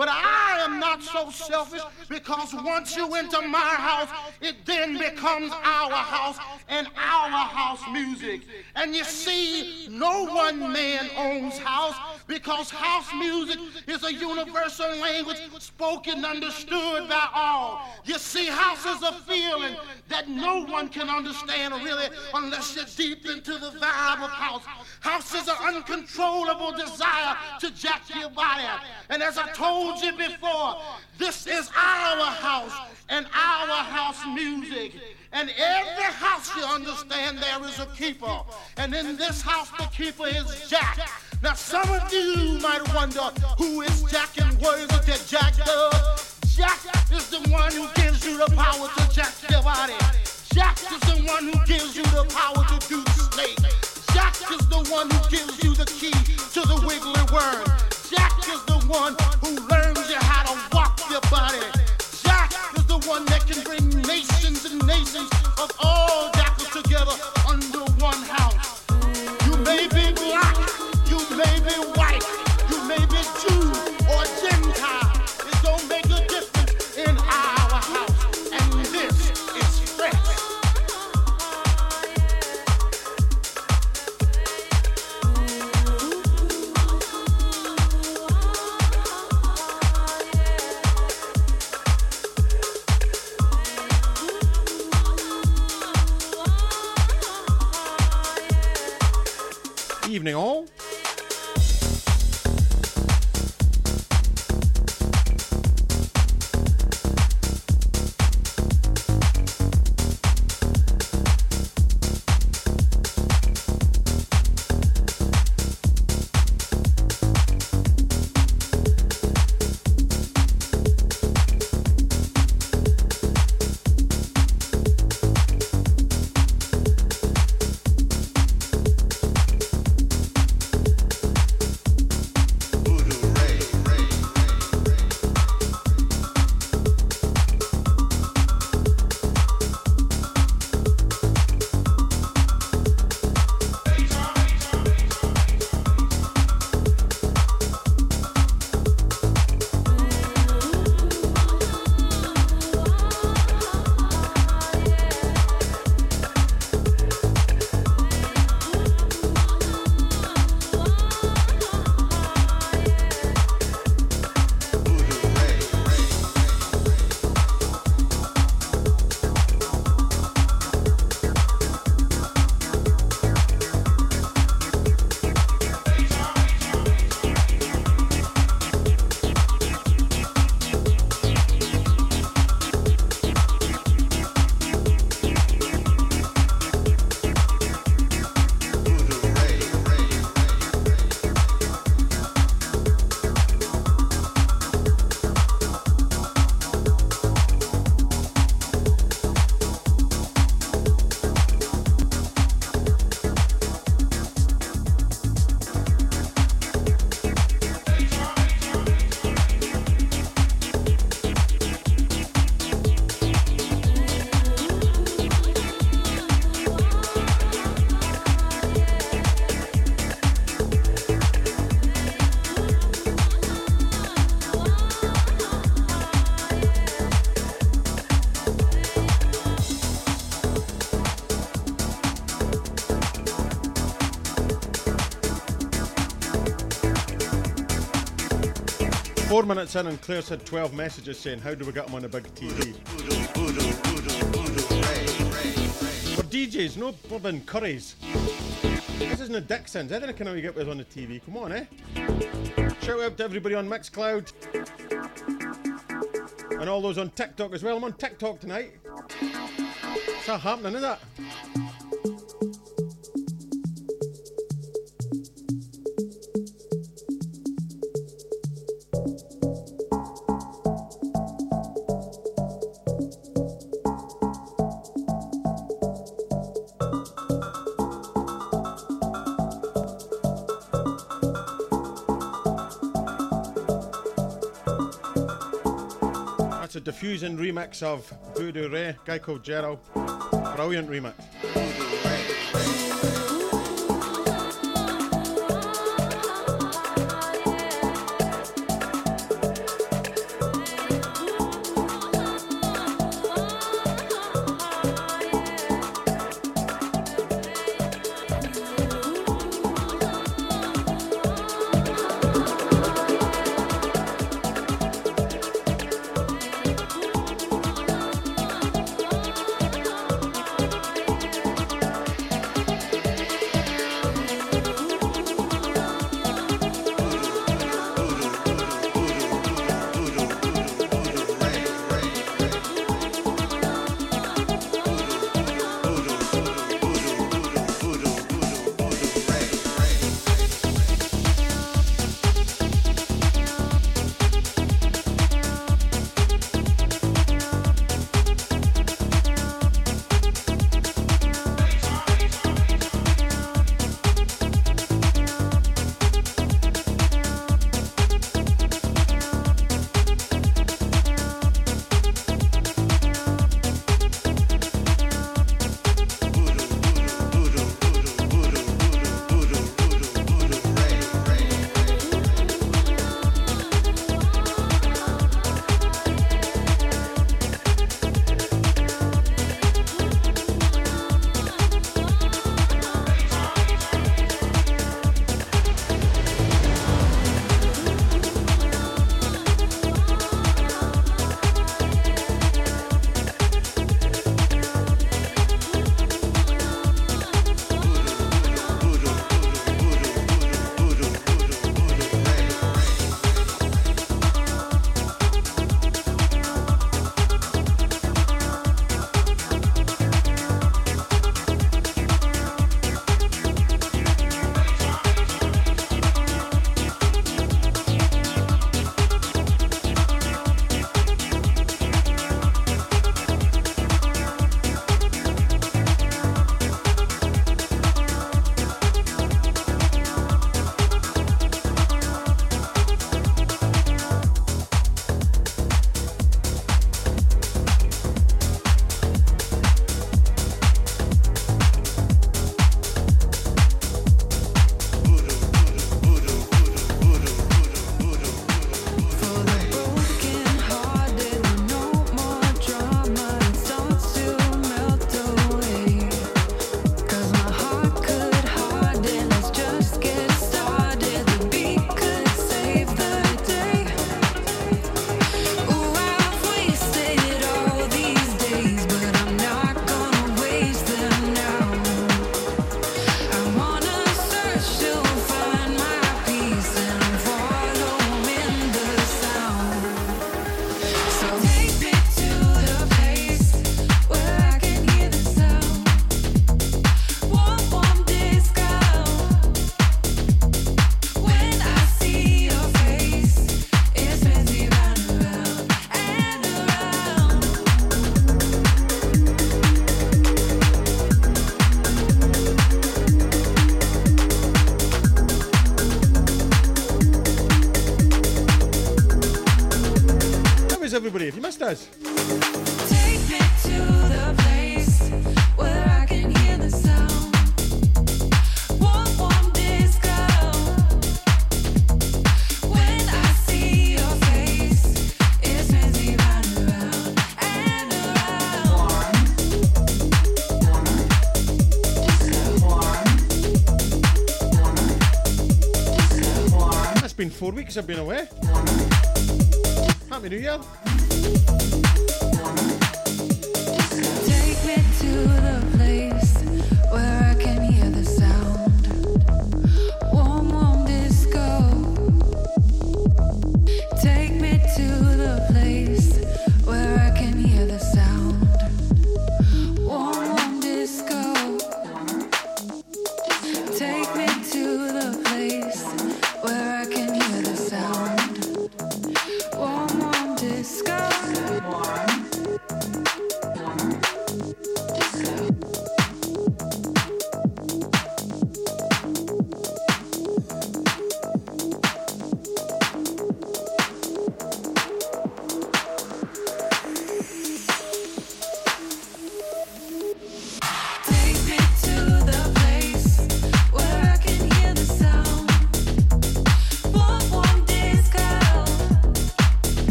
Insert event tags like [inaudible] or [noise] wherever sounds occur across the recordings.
But I am not so selfish because once you enter my house, it then becomes our house and our house music. And you see, no one man owns house because house music is a universal language spoken, understood by all. You see, house is a feeling that no one can understand really unless you're deep into the vibe of house. House is an uncontrollable desire to jack your body. And as I told you before, this is our house and our house music. And every house, you understand, there is a keeper. And in this house, the keeper is Jack. Now, some of you might wonder who is Jack and what is it that Jack does? Jack is the one who gives you the power to jack your body. Jack is the one who gives you the power to do snake. Jack is the one who gives you the key to the wiggly worm. Jack is the one who learns you how to walk your body. Jack is the one that can bring nations and nations of all jackals together under one house. You may be black, you may be white, Evening all. Minutes in, and Claire's had 12 messages saying, How do we get them on a big TV? For DJs, no blooming curries. This isn't a Dixon's. Anything can we get with on the TV. Come on, eh? Shout out to everybody on Mixcloud. And all those on TikTok as well. I'm on TikTok tonight. It's not happening, is it? Diffusing remix of Voodoo Ray, guy called Gerald. Brilliant remix. Four weeks I've been away. Happy New Year.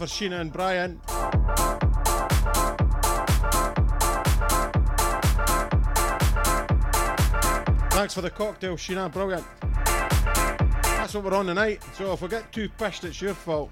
One's for Sheena and Brian. Thanks for the cocktail, Sheena. Brilliant. That's what we're on tonight. So if we get too pissed, it's your fault.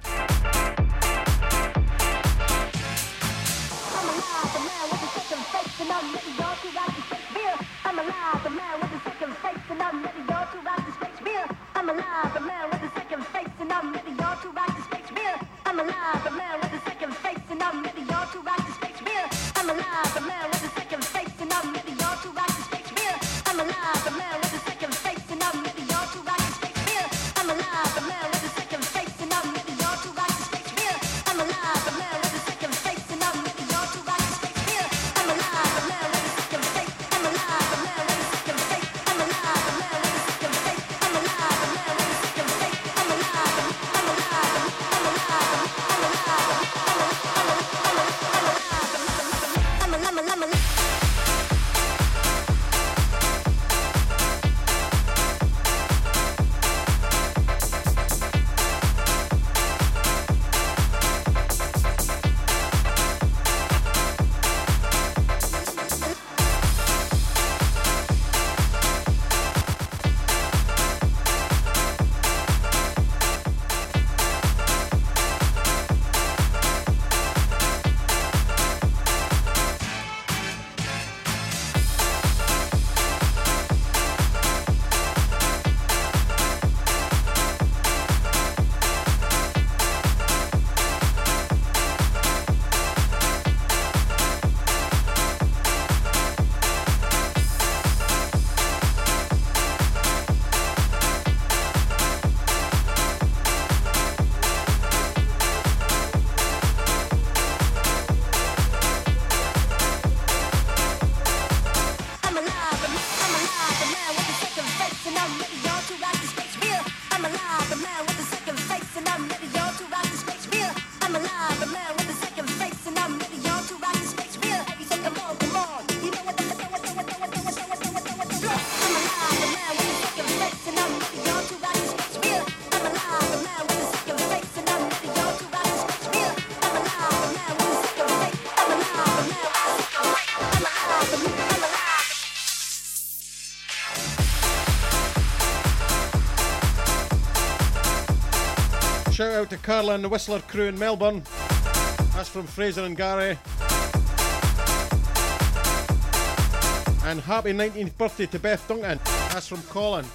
Out to Carla and the Whistler crew in Melbourne. That's from Fraser and Gary. And happy 19th birthday to Beth Duncan. That's from Colin.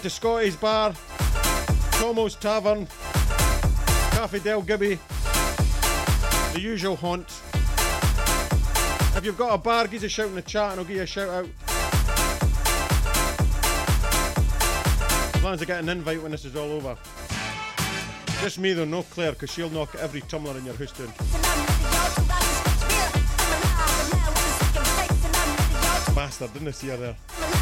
To Scotty's Bar, Tomo's Tavern, Cafe Del Gibby, the usual haunt. If you've got a bar, give us a shout in the chat and I'll give you a shout out. As I get an invite when this is all over. Just me though, no Claire, because she'll knock every tumbler in your house down. Bastard, didn't I see her there?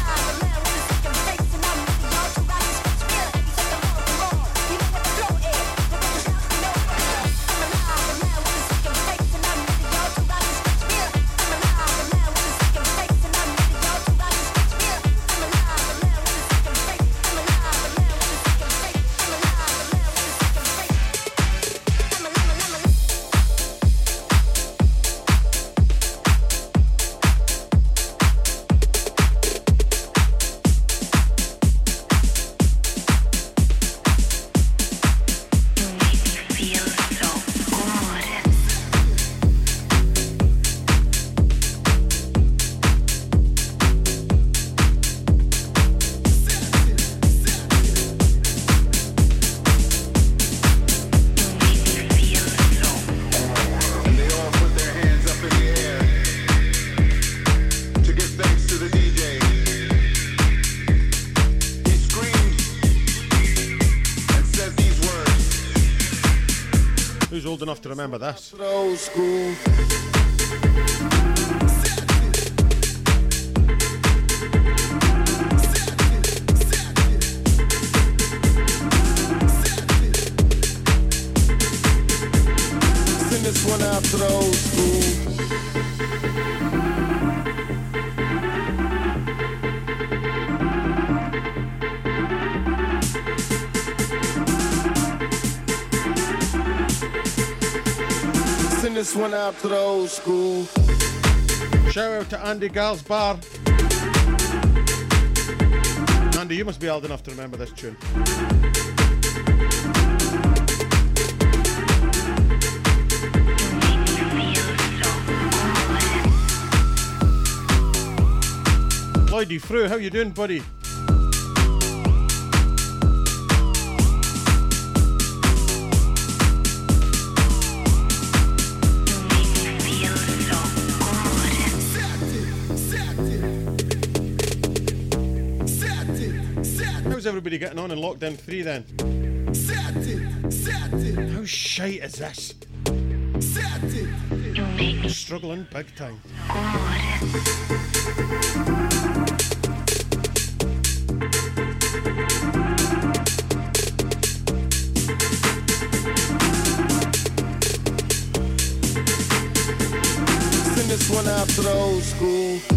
Enough to remember this. To school. Shout out to Andy Gal's Bar. Andy, you must be old enough to remember this tune. Lloydie Frew, how you doing, buddy? Everybody getting on in lockdown three then? How shite is this? Struggling big time. Send this one out to the old school.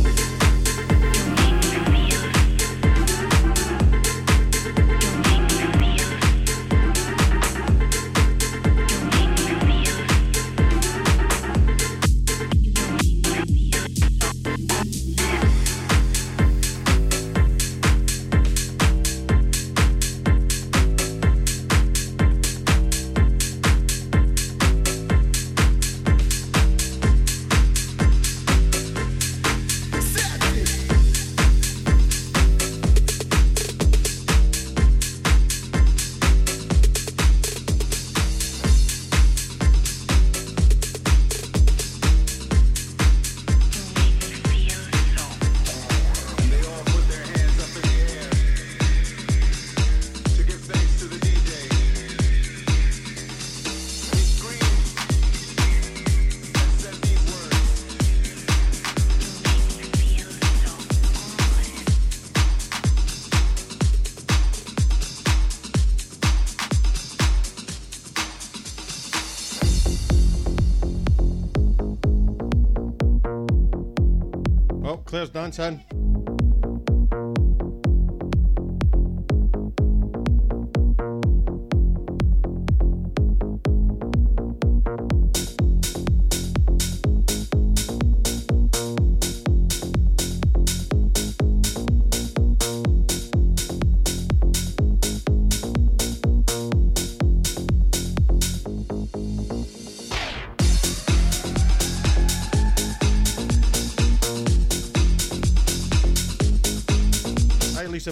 Claire's dancing.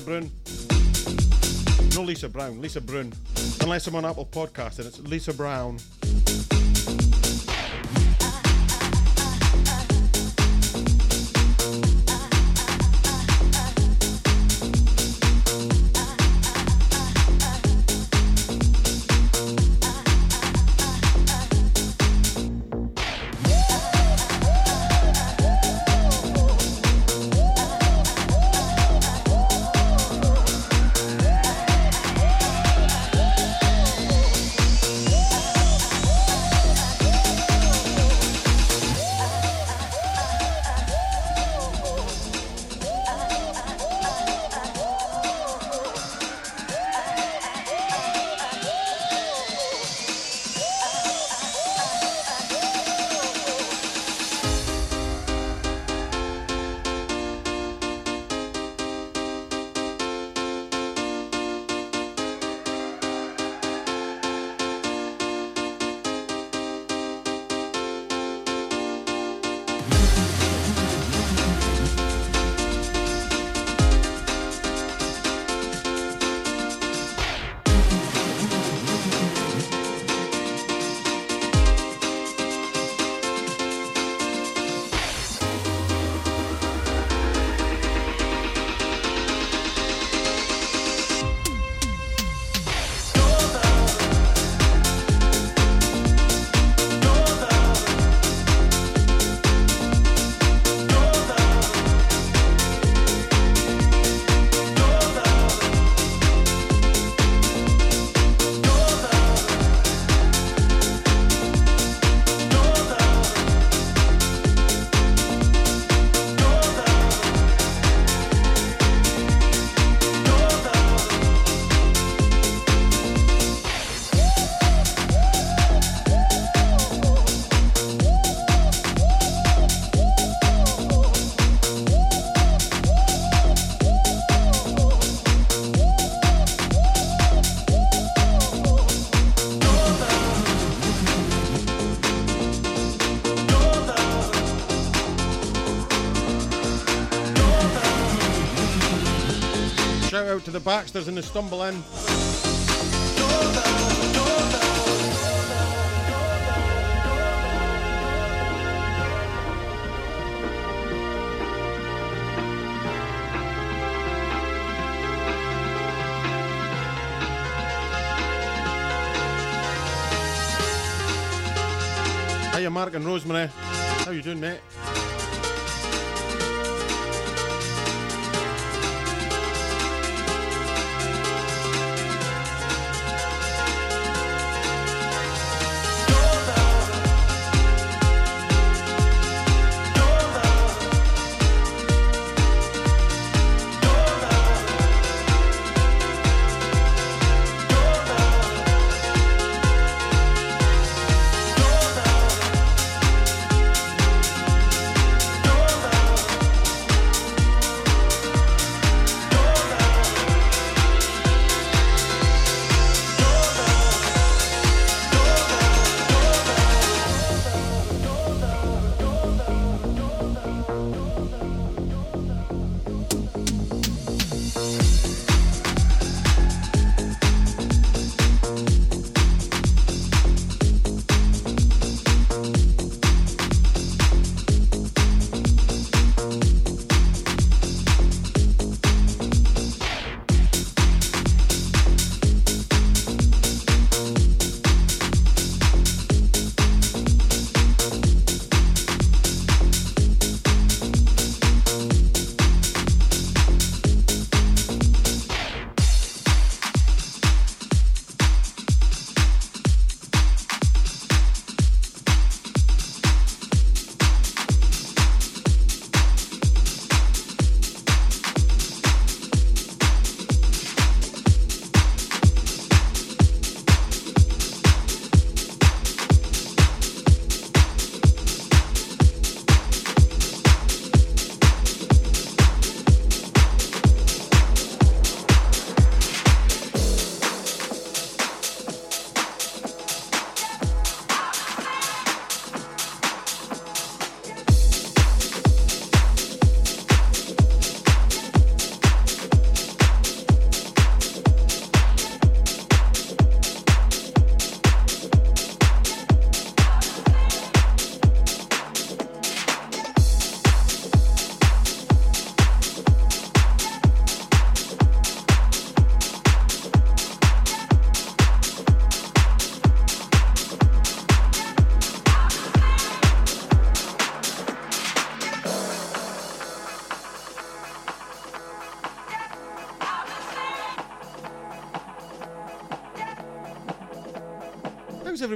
Brun. No Lisa Brown, Lisa Brun. Unless I'm on Apple Podcast and it's Lisa Brown. Out to the Baxters in the Stumble Inn. Hiya, Mark and Rosemary. How you doing, mate?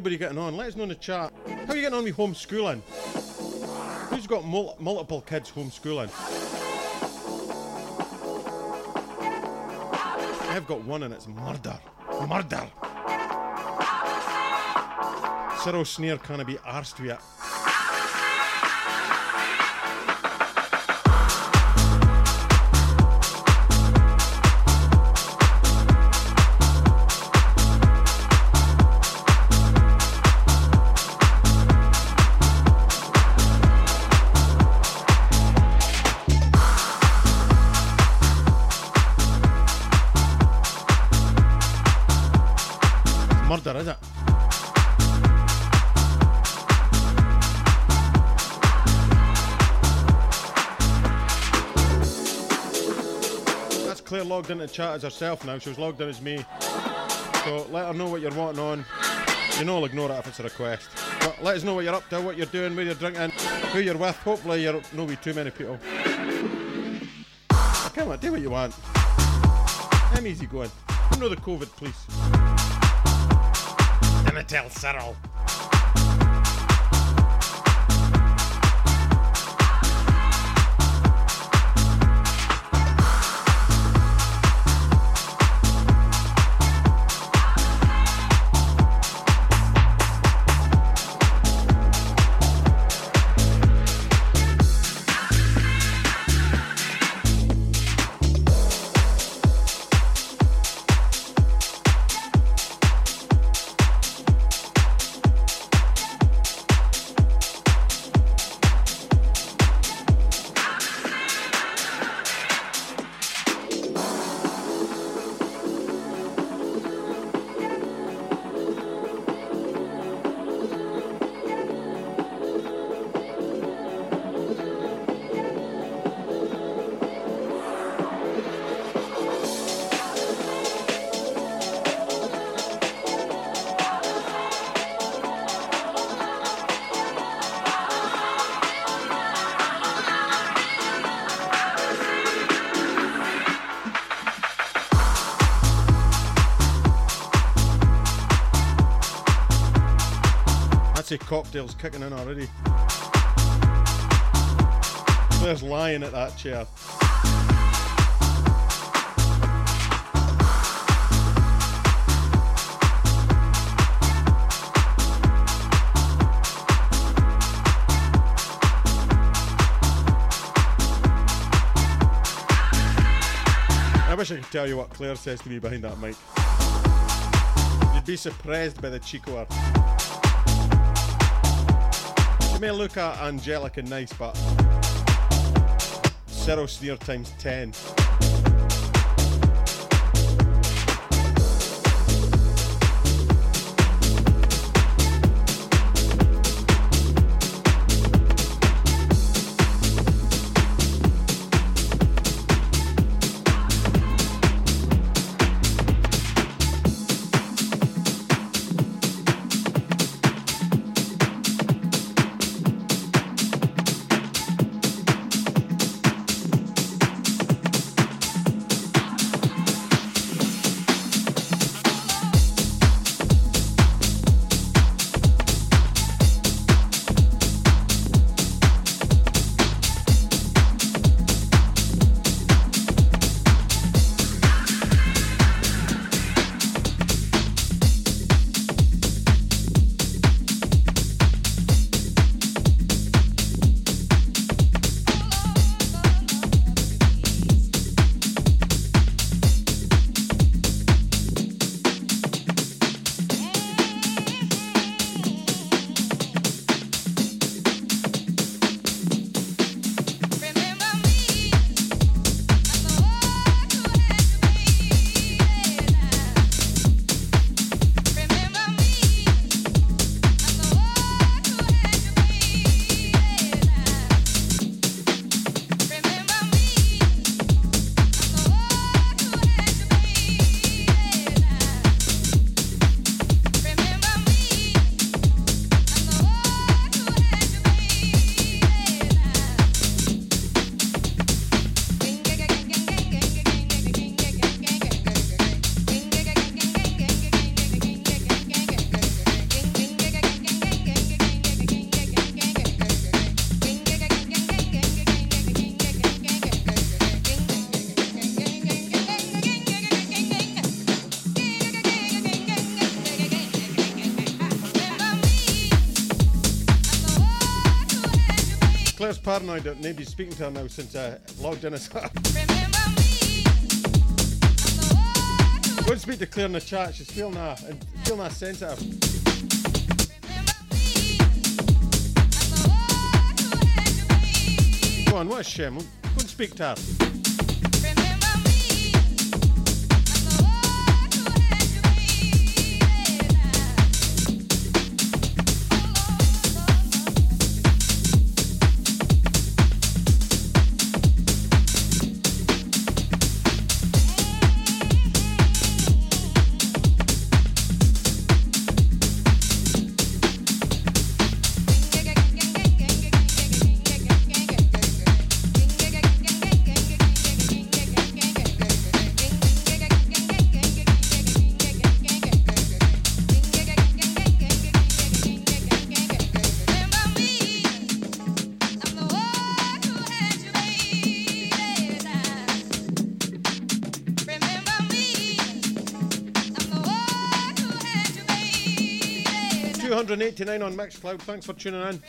Everybody getting on? Let us know in the chat. How are you getting on with homeschooling? Who's got mul- multiple kids homeschooling? I've got one and it's murder. Murder! Cyril Sneer can't be arsed with it. Logged into chat as herself now. She was logged in as me. So let her know what you're wanting on. You know I'll ignore it if it's a request. But let us know what you're up to, what you're doing, where you're drinking, who you're with. Hopefully you're no with too many people. Come on, do what you want. I'm easy going. Know the COVID, please. Gonna tell Cyril. Cocktails kicking in already. There's lying at that chair. I wish I could tell you what Claire says to me behind that mic. You'd be surprised by the cheek of her. She may look at angelic and nice, but Cyril Sneer times 10. Claire's paranoid that nobody's speaking to her now since I logged in as her. Go and speak to Claire in the chat. She's feeling a, feeling a sensitive. Go on, what a shame. Go and speak to her. Hundred eighty-nine on Mixcloud. Thanks for tuning in.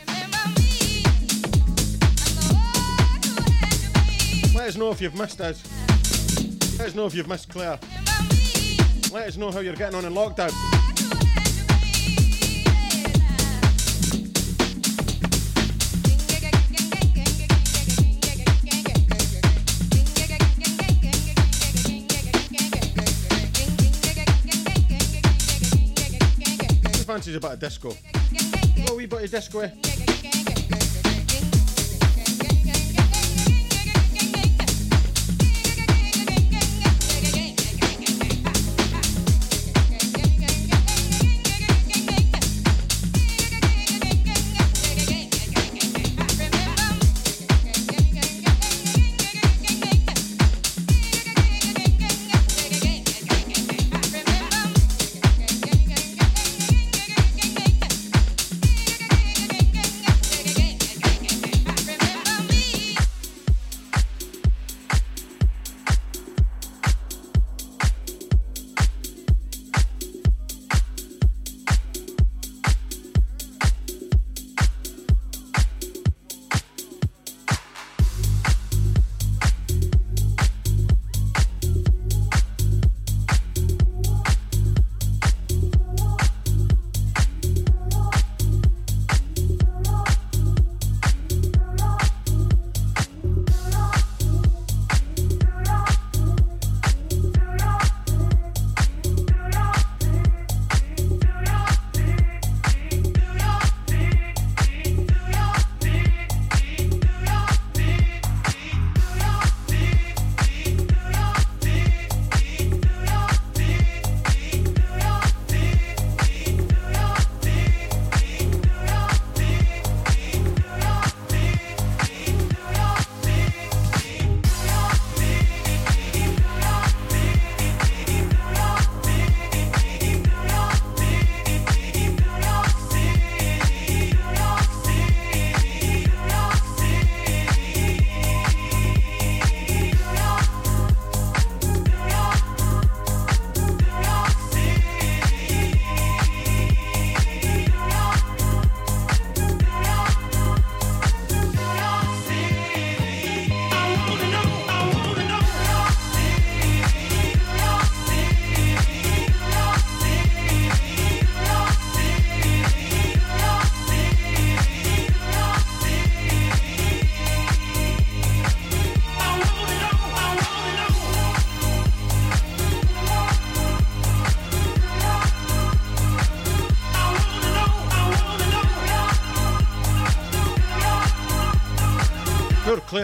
Let us know if you've missed us. Let us know if you've missed Claire. Let us know how you're getting on in lockdown. Fancies a bit of disco. A wee bit of disco. Eh?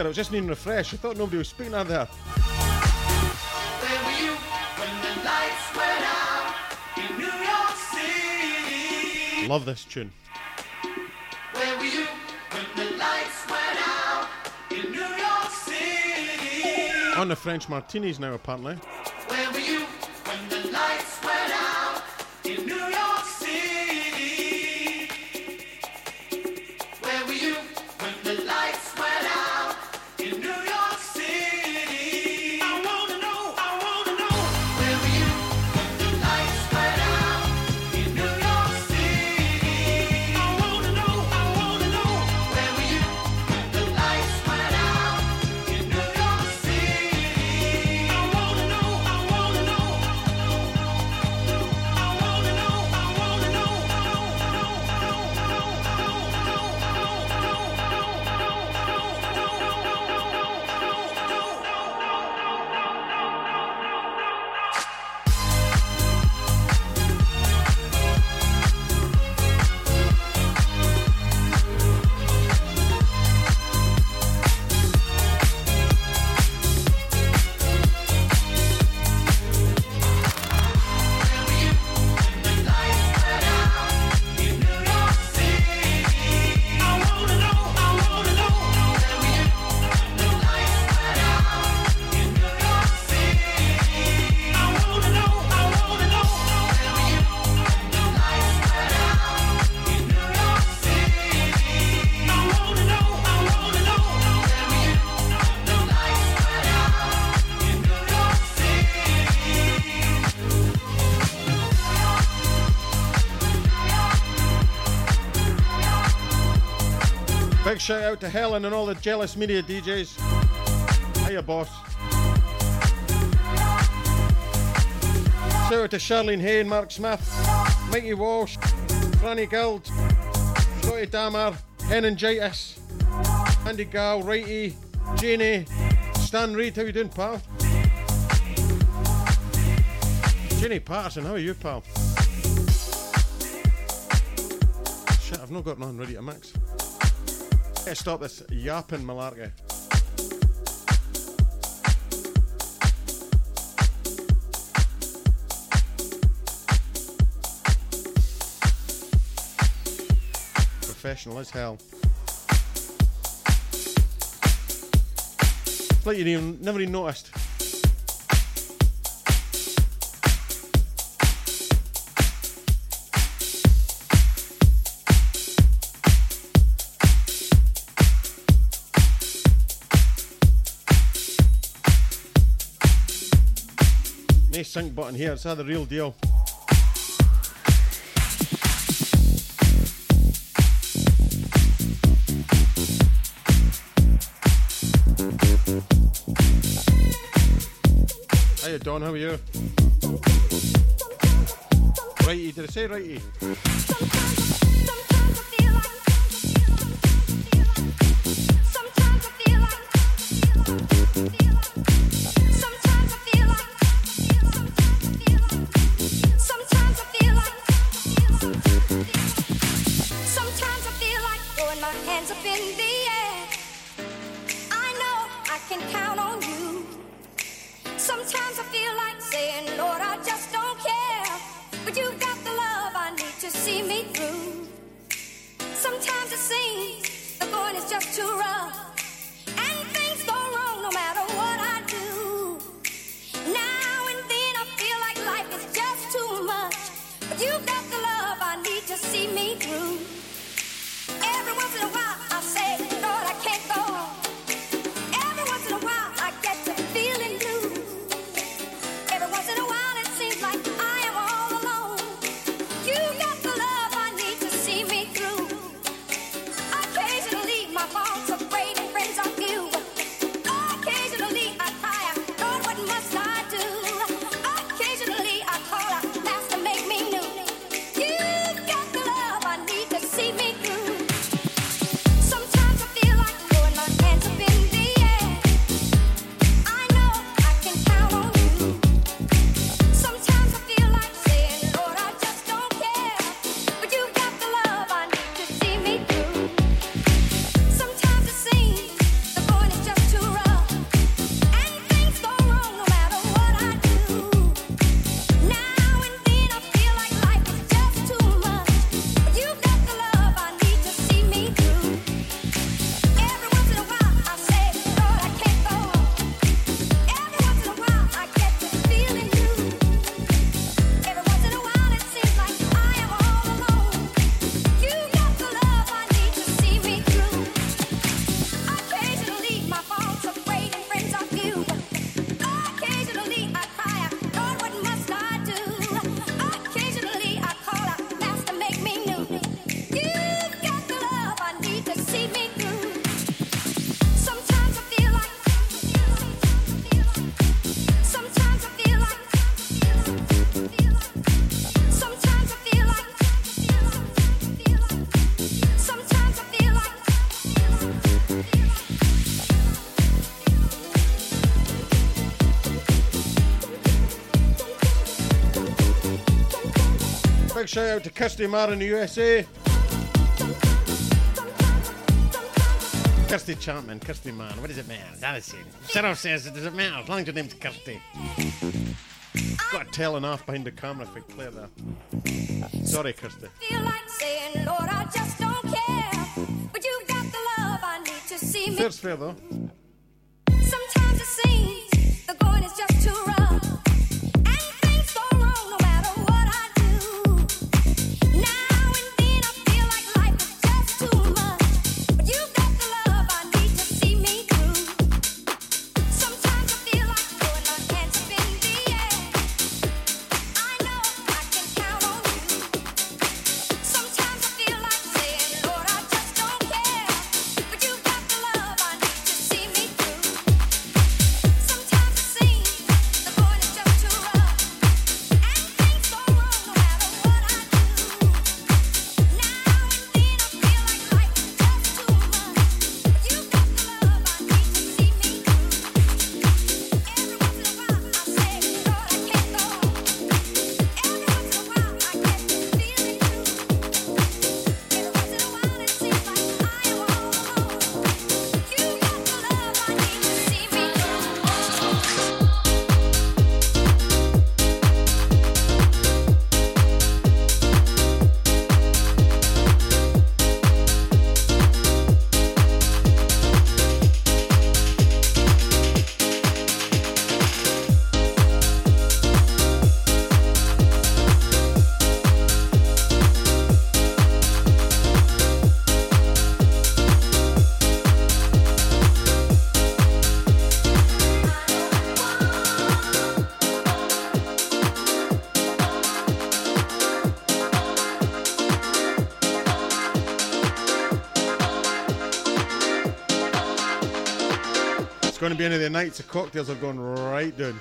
It was just needing a refresh. I thought nobody was speaking out there. Love this tune. Where were you when the lights went out in New York City? On the French martinis now, apparently. Shout out to Helen and all the jealous media DJs. Hiya, boss. Shout out to Charlene Hayne, Mark Smith, Mikey Walsh, Franny Guild, Scotty Damar, Heningitis, Andy Gal, Righty, Janie, Stan Reed. How you doing, pal? Jenny Patterson, how are you, pal? Shit, I've not got nothing ready to mix. Let's stop this yapping malarkey. Professional as hell. It's like you never even noticed. Sync button here, it's how the real deal. Hiya Don, how are you? Righty, did I say righty? Fault to shout out to Kirsty Marr in the USA. Kirsty Chapman, Kirsty Marr. What does it matter? That's it. Sheriff says it doesn't matter as long as your name's Kirsty. Got a telling off behind the camera if I clear that. Sorry, Kirsty. Like saying, Lord, I just don't care. But you got the love I need to see me. Fair's fair though. Going to be any of the nights the cocktails are going right down.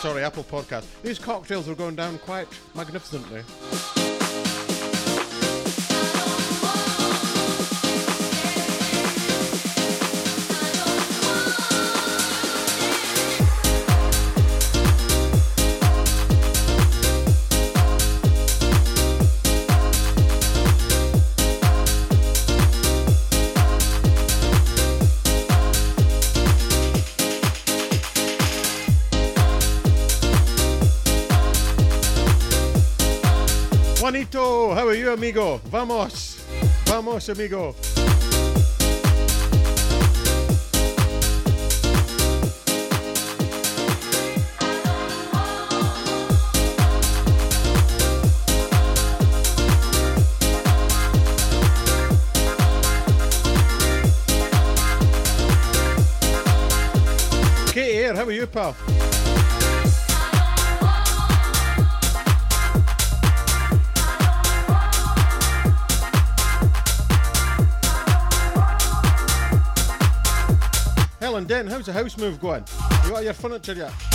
Sorry, Apple Podcast. These cocktails are going down quite magnificently. You, amigo? Vamos. Vamos, amigo. How are you, pal? How's the house move going? You got your furniture yet?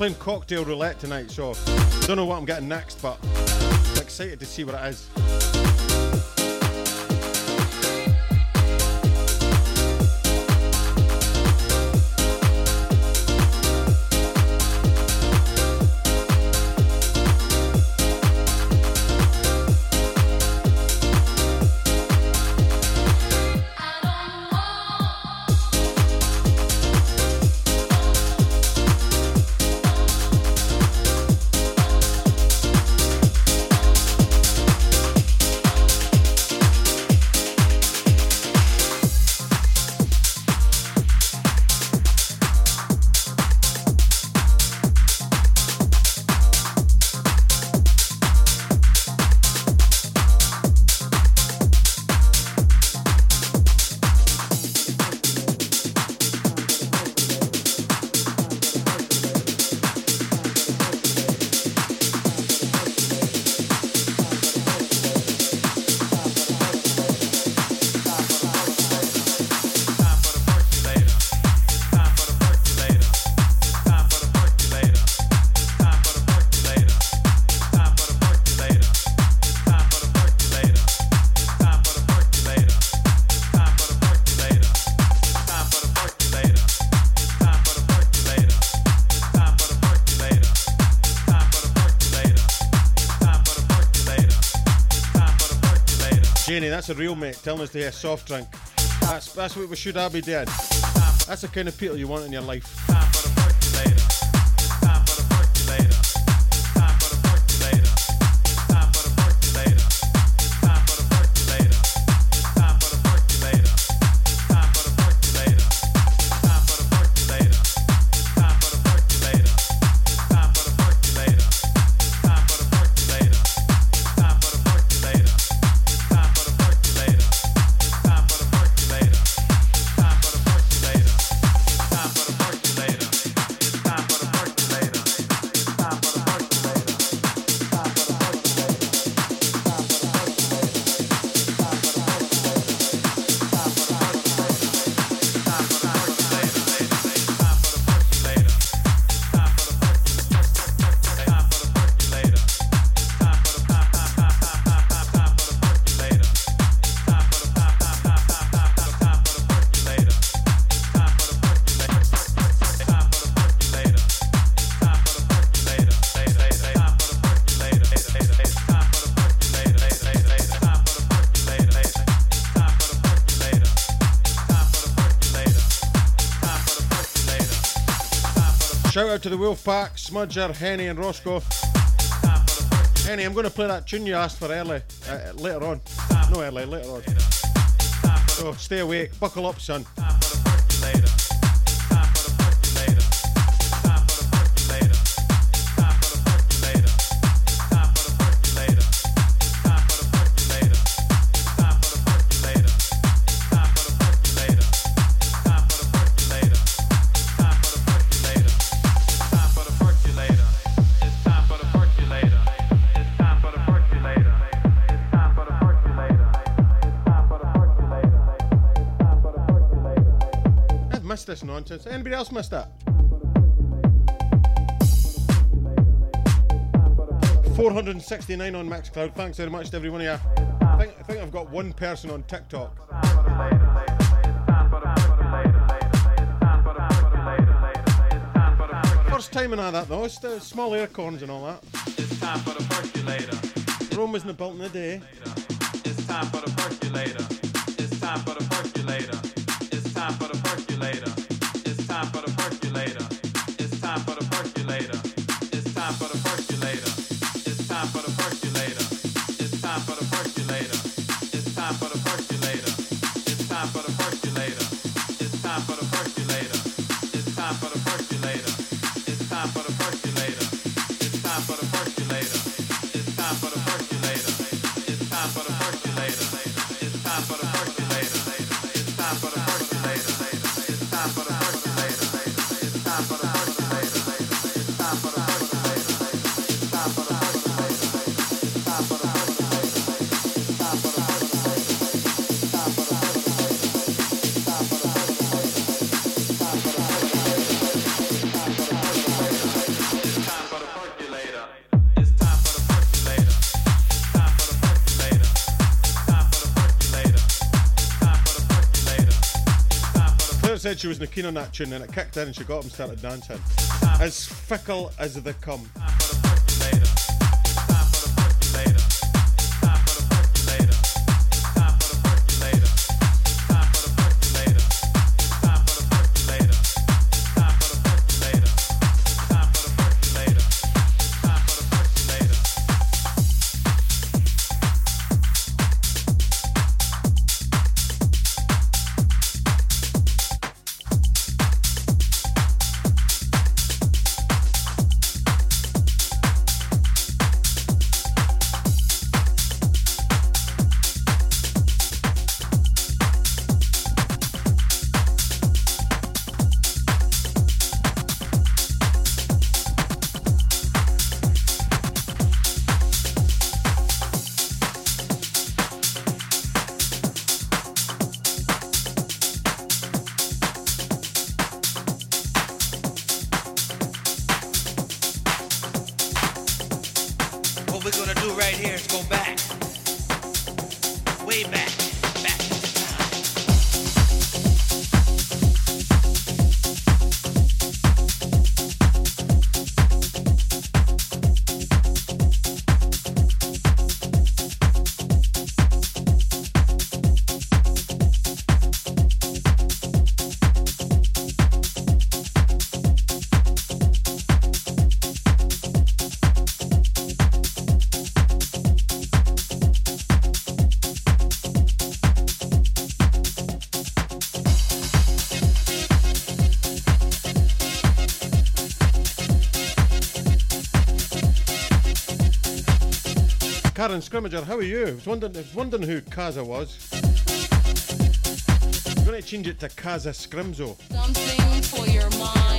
Playing cocktail roulette tonight, so don't know what I'm getting next, but I'm excited to see what it is. That's a real mate telling us to have a soft drink. That's, that's what we should all be doing. That's the kind of people you want in your life. Shout out to the Wolf Pack, Smudger, Henny, and Roscoe. Henny, I'm going to play that tune you asked for early, uh, later on. No, early, later on. So stay awake, buckle up, son. nonsense. Anybody else messed up? 469 on Mixcloud. Thanks very much to every one of you. I think, I think I've got one person on TikTok. First time I had that though. It's the small aircorns and all that. It's time for the percolator. Rome wasn't built in a day. It's time for the percolator. It's time for the percolator. It's time for the percolator. she was in a keen on and it kicked in and she got up and started dancing. As fickle as they come. Darren Scrimmager, how are you? I was wondering, I was wondering who Kaza was. I'm going to change it to Kaza Scrimzo. Something for your mind.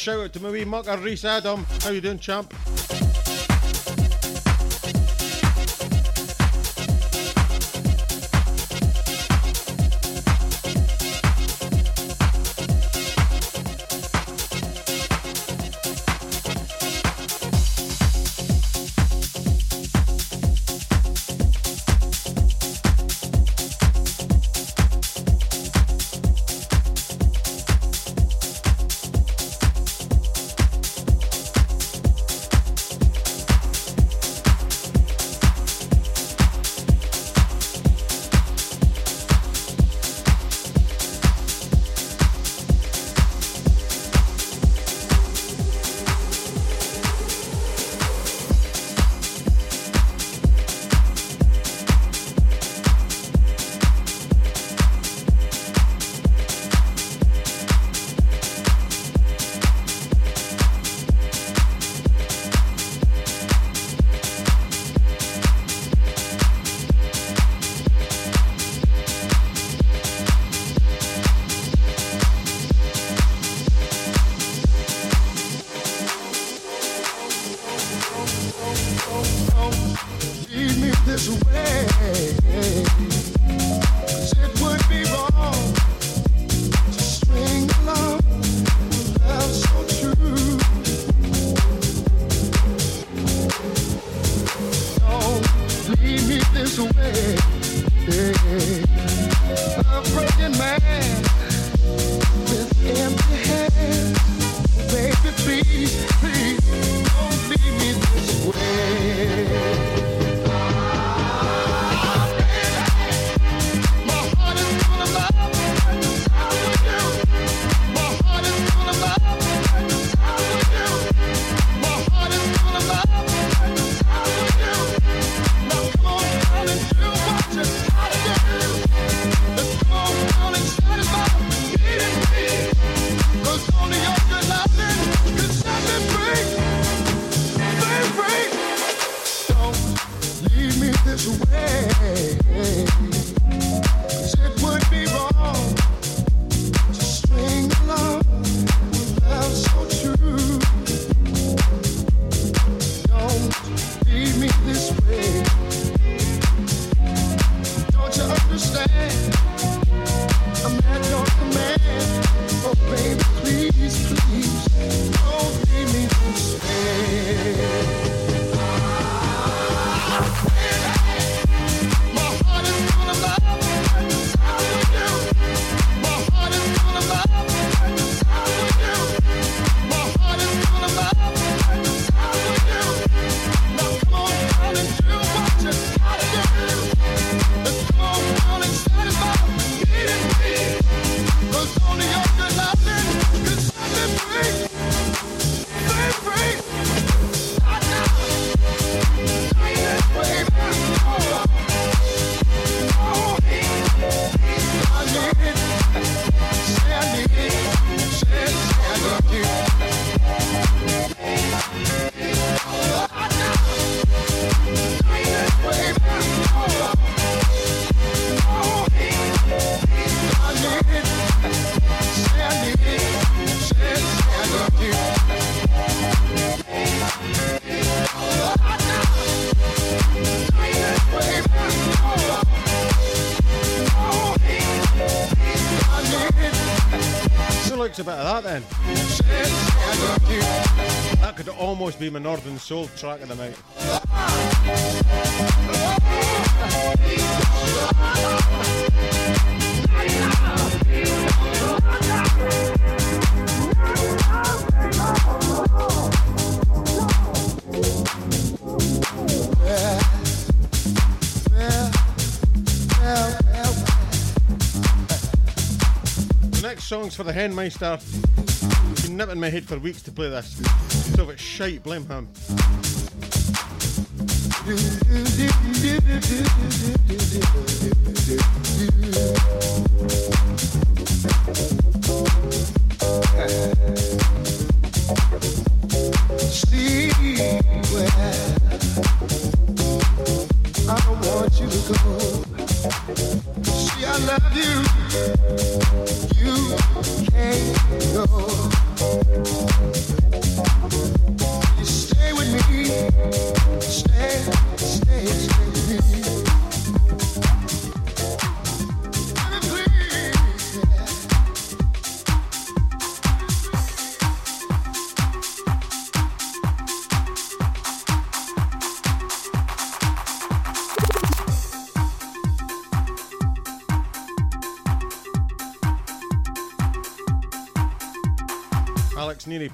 shout out to my wee mucker, Reese Adam. Um, how you doing, champ? That then? That could almost be my Northern Soul track of the night. Song's for the Henmeister. Been nipping my head for weeks to play this. So if it's shite, blame him. [laughs]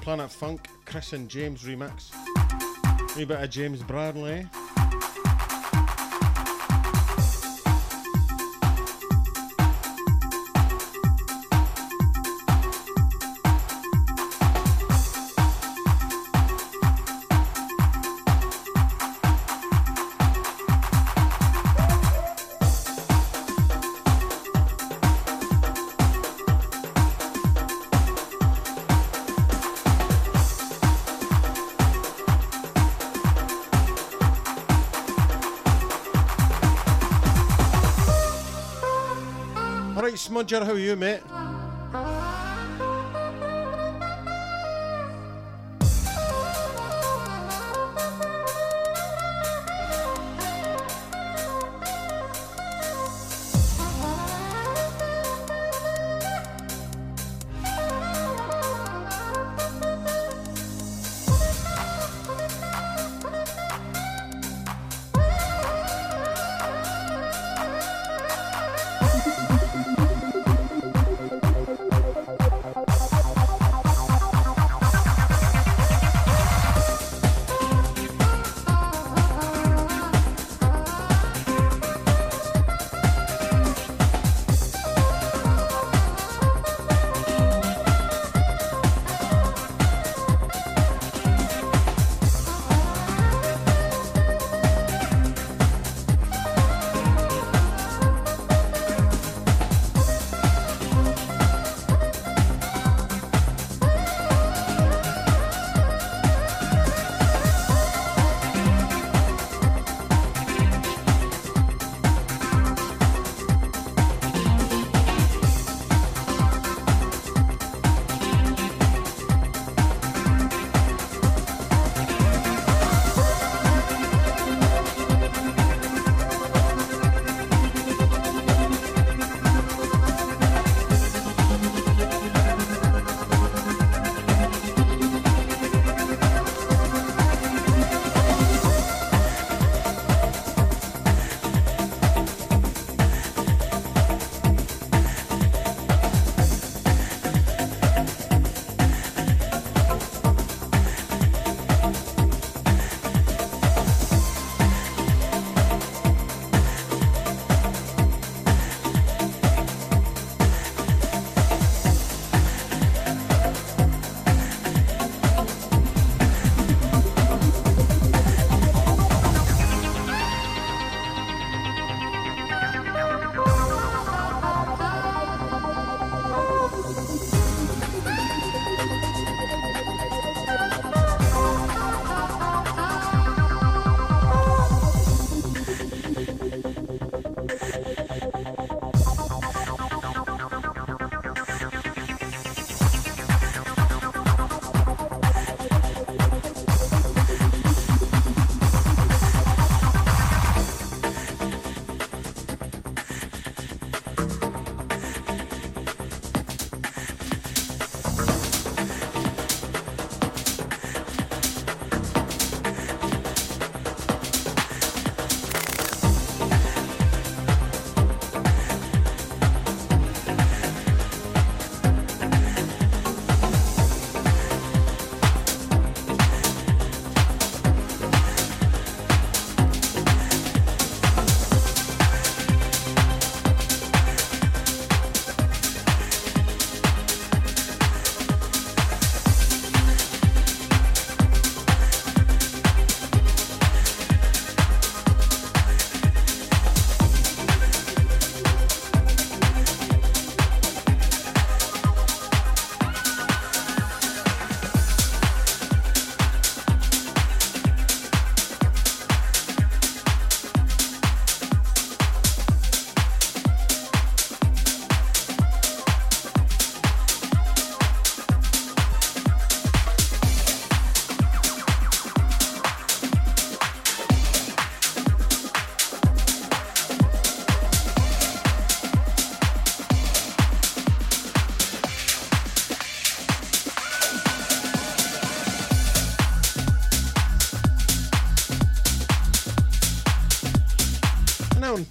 Planet Funk, Chris and James remix. Wee bit of James Bradley. Smudger, how are you, mate?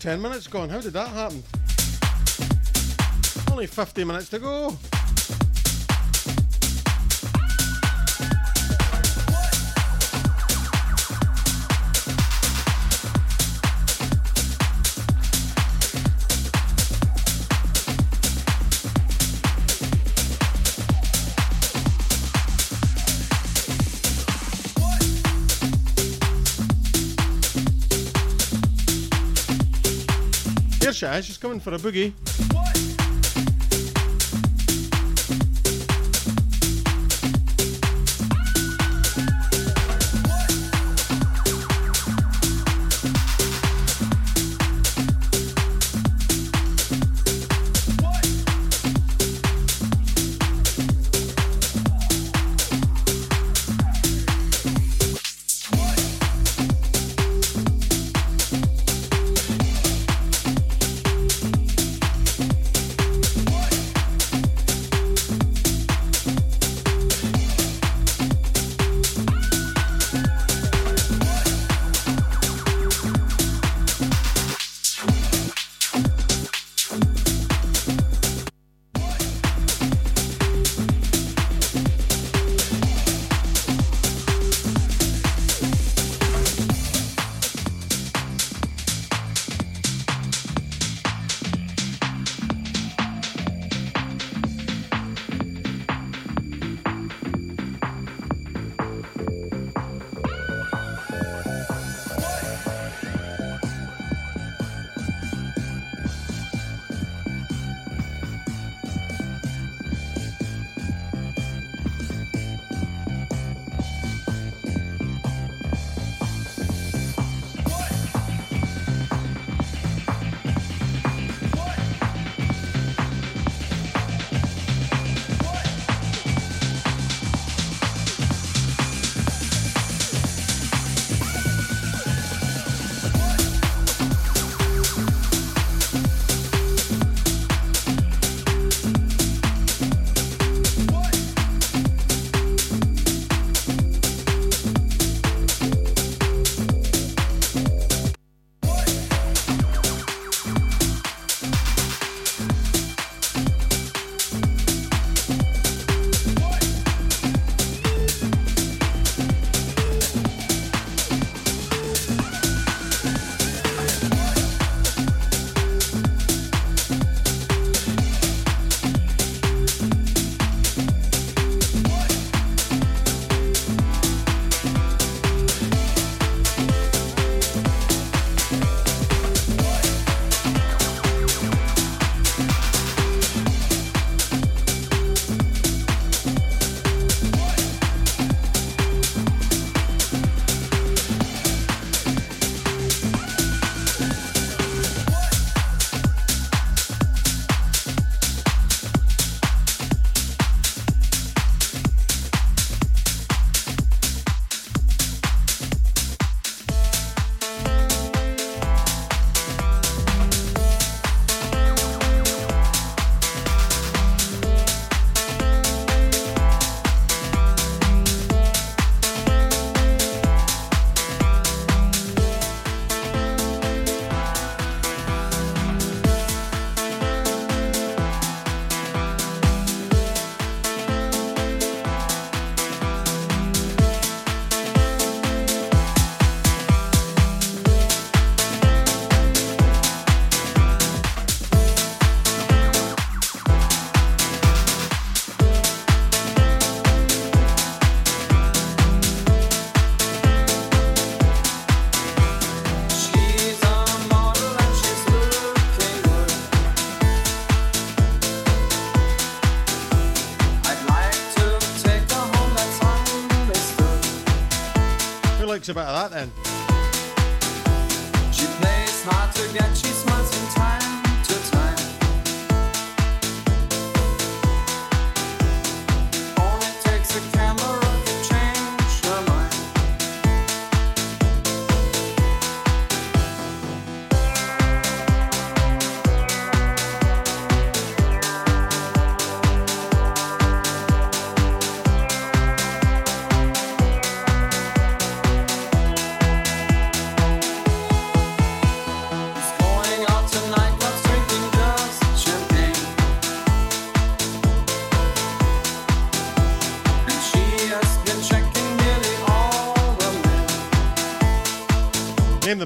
10 minutes gone. How did that happen? Only 50 minutes to go. Is, she's coming for a boogie. Who likes a bit of that then?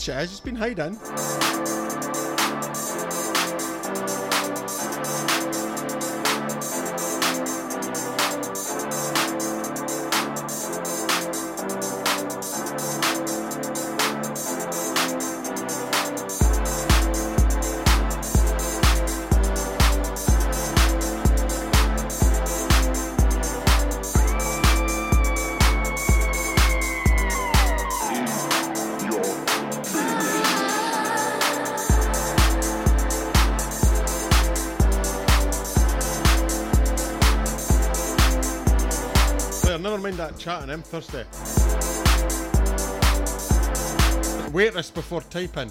shit has just been. How you done? chat chat on him Thursday. Wait this before typing.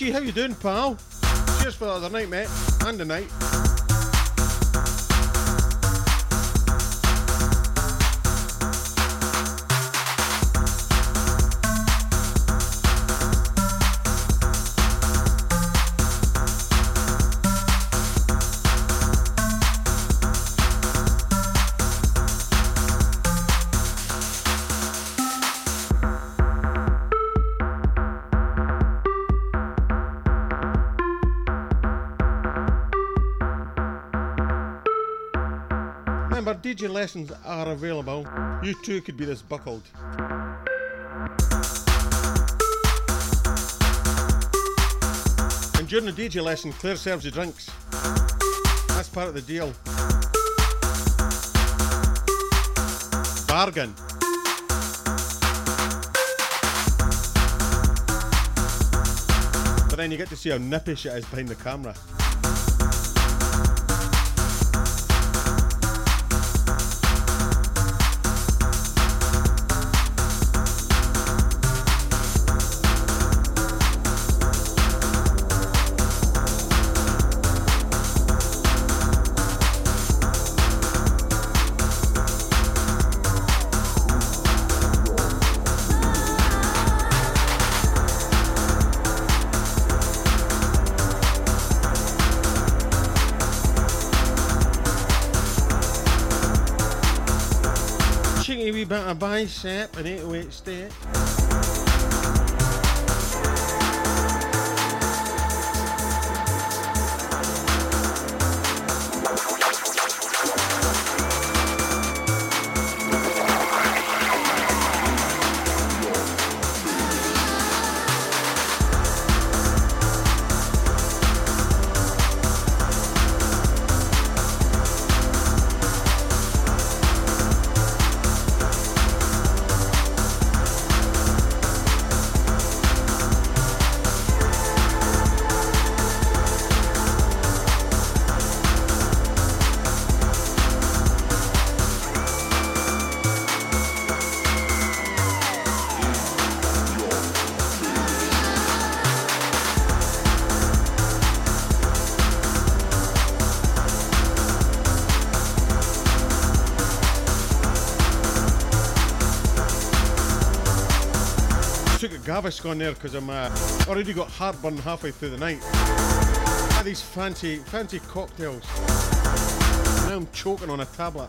Lee, how you doing, pal? Cheers for the other night, mate. And the night. Lessons are available. You too could be this buckled. And during the DJ lesson, Claire serves you drinks. That's part of the deal. Bargain. But then you get to see how nippish it is behind the camera. Of and 808 state. On there because I'm uh, already got heartburn halfway through the night. These fancy, fancy cocktails. Now I'm choking on a tablet.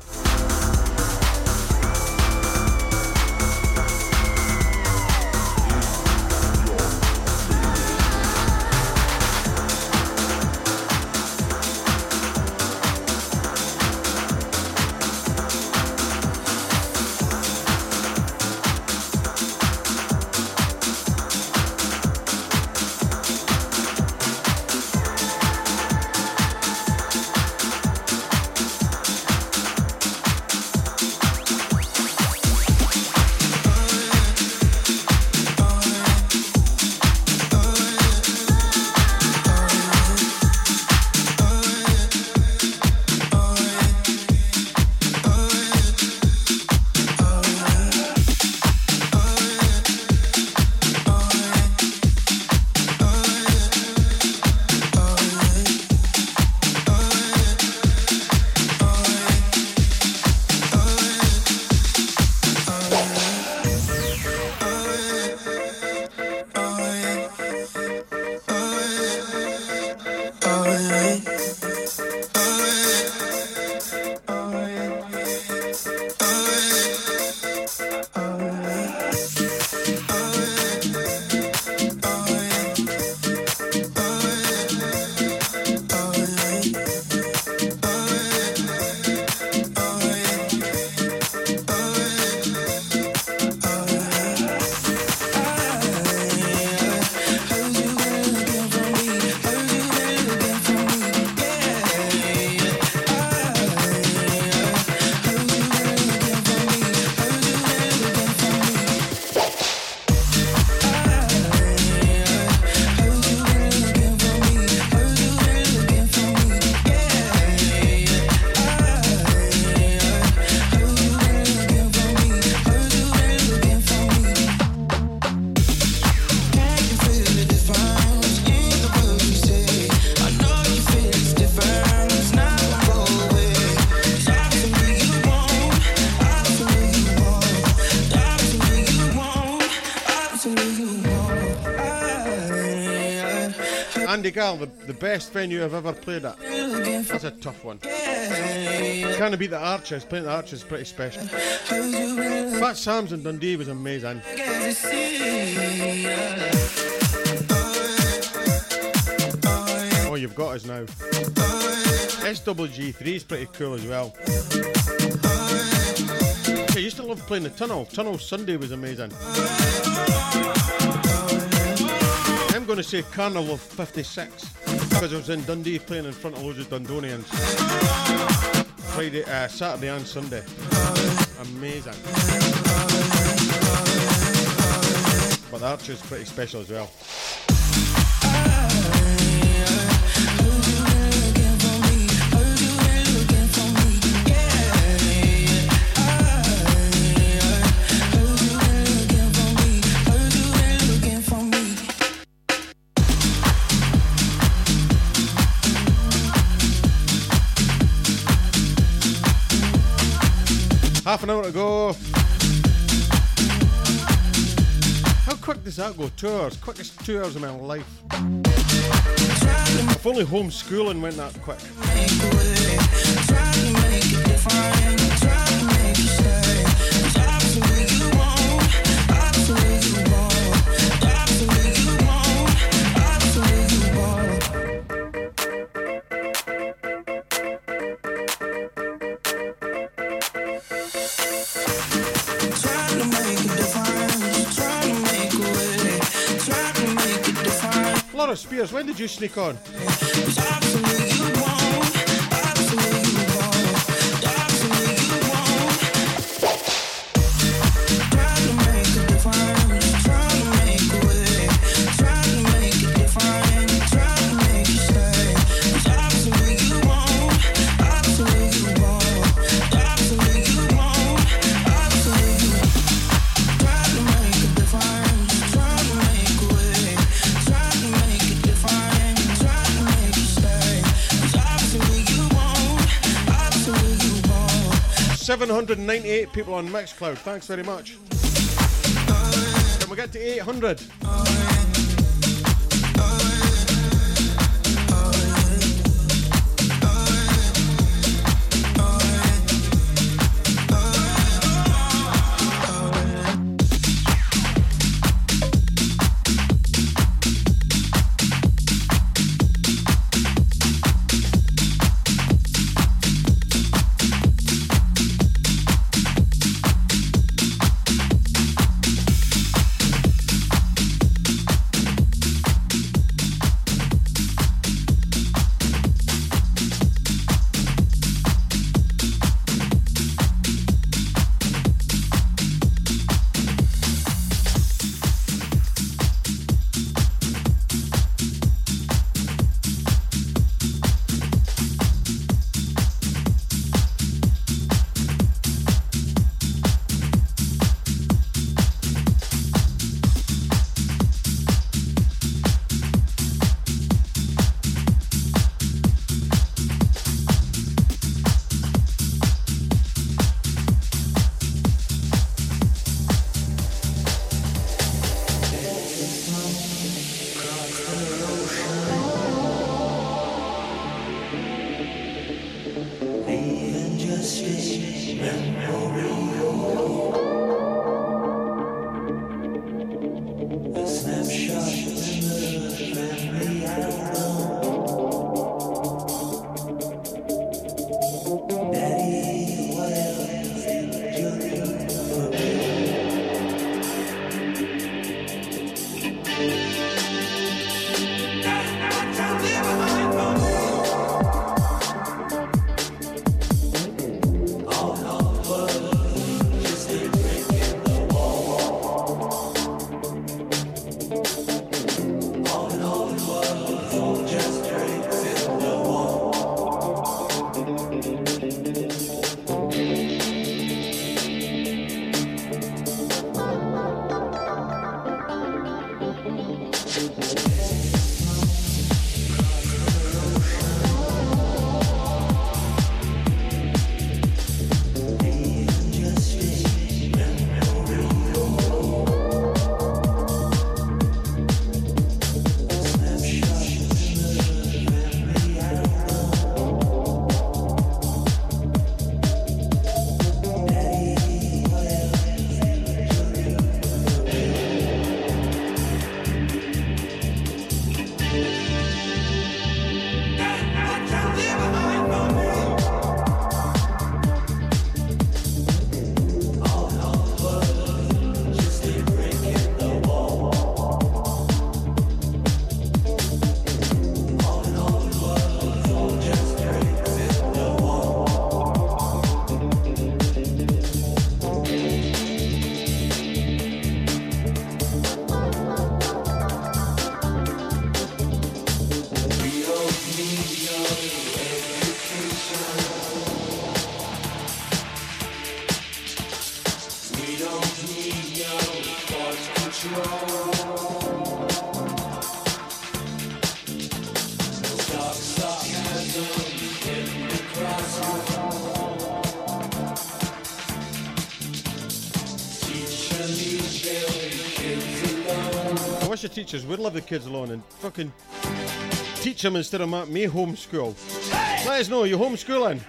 Dandigal, the, the best venue I've ever played at. That's a tough one. Can't beat the Arches. Playing the Arches is pretty special. Fat Sam's in Dundee was amazing. Oh, you've got us now. SWG3 is pretty cool as well. I used to love playing the Tunnel. Tunnel Sunday was amazing. Going to say Carnival of 56 because I was in Dundee playing in front of loads of Dundonians. Friday, uh, Saturday and Sunday. Amazing. But the Archer's pretty special as well. Hour to go. How quick does that go? Two hours. Quickest two hours of my life. If only homeschooling went that quick. Spears, when did you sneak on? 198 people on Mixcloud. Thanks very much. Can we get to 800? Teachers We'd leave the kids alone and fucking teach them instead of me homeschool. Let us know, you homeschooling?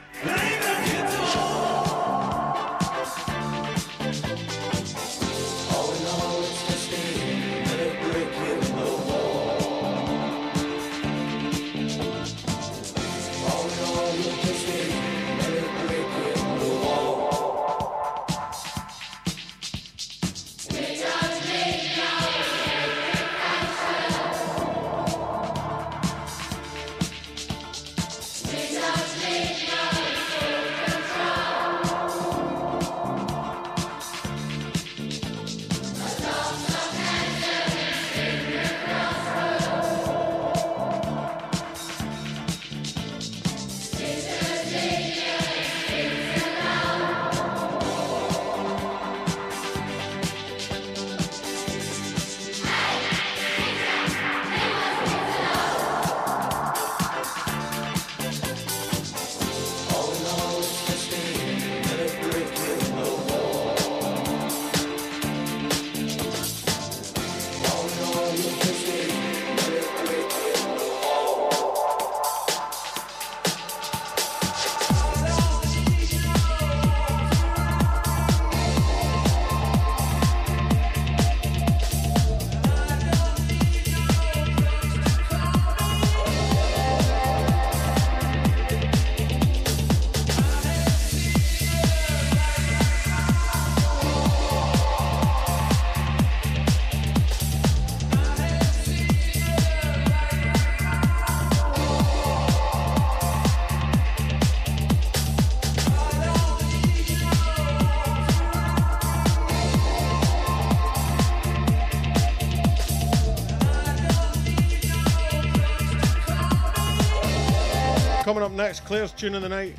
Coming up next, Claire's tune of the night.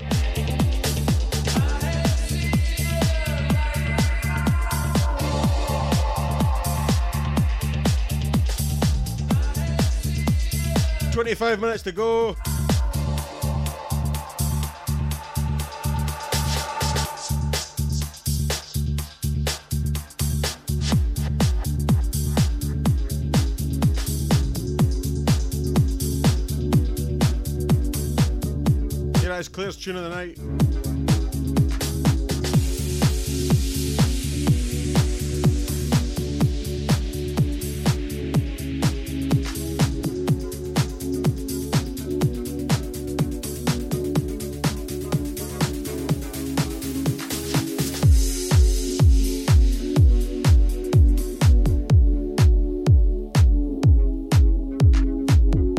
Twenty-five minutes to go. Yeah, tune of the night.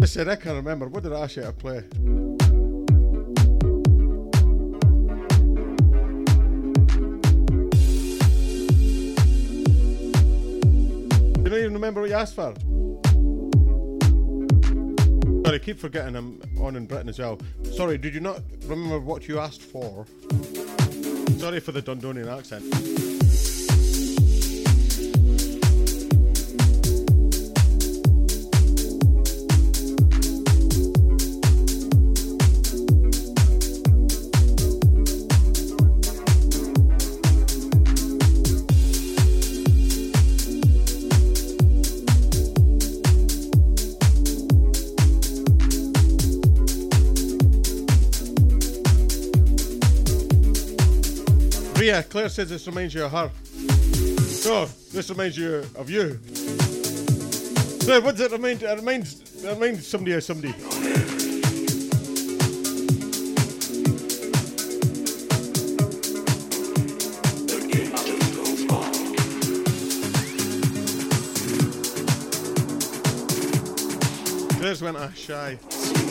I said I can't remember. What did I you to play? For. Sorry, I keep forgetting I'm on in Britain as well. Sorry, did you not remember what you asked for? Sorry for the Dundonian accent. Ria, Claire says this reminds you of her. Oh, this reminds you of you. Claire, what does it remind? It reminds, it reminds somebody of somebody. Claire's went ah shy.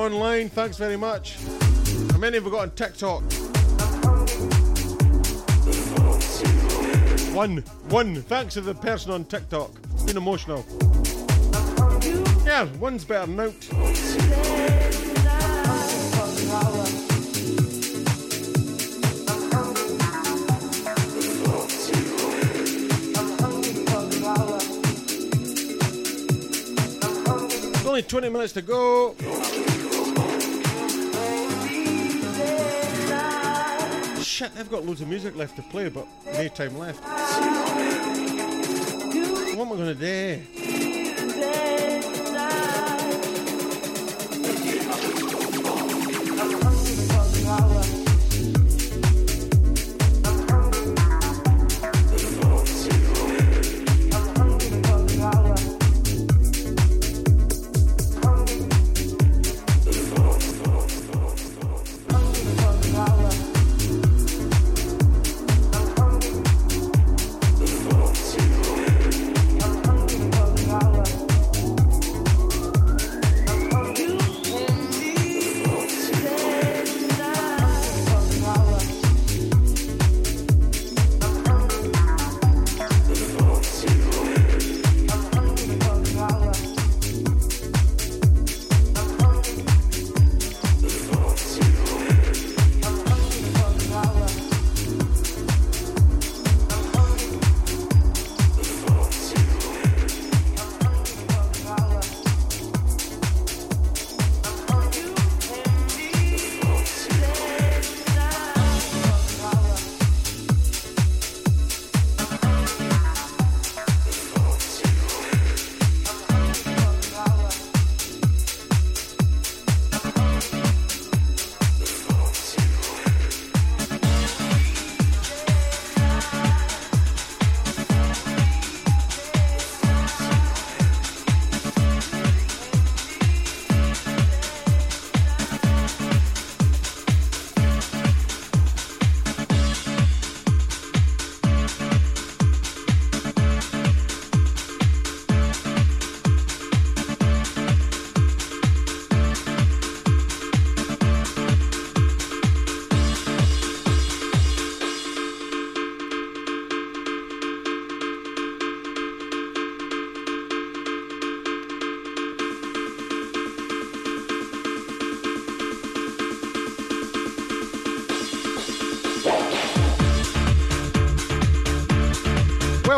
Online. Thanks very much. How many have we got on TikTok? One. One. Thanks to the person on TikTok. It's been emotional. Yeah, one's better out. Only 20 minutes to go. Shit, they've got loads of music left to play, but no time left. What am I going to do?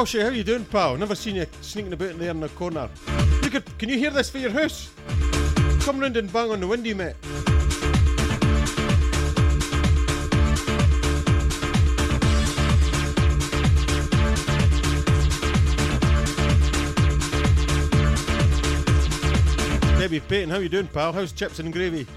How you doing, pal? Never seen you sneaking about in there in the corner. You could, can you hear this for your house? Come round and bang on the windy, mate. Debbie Payton, how you doing, pal? How's chips and gravy?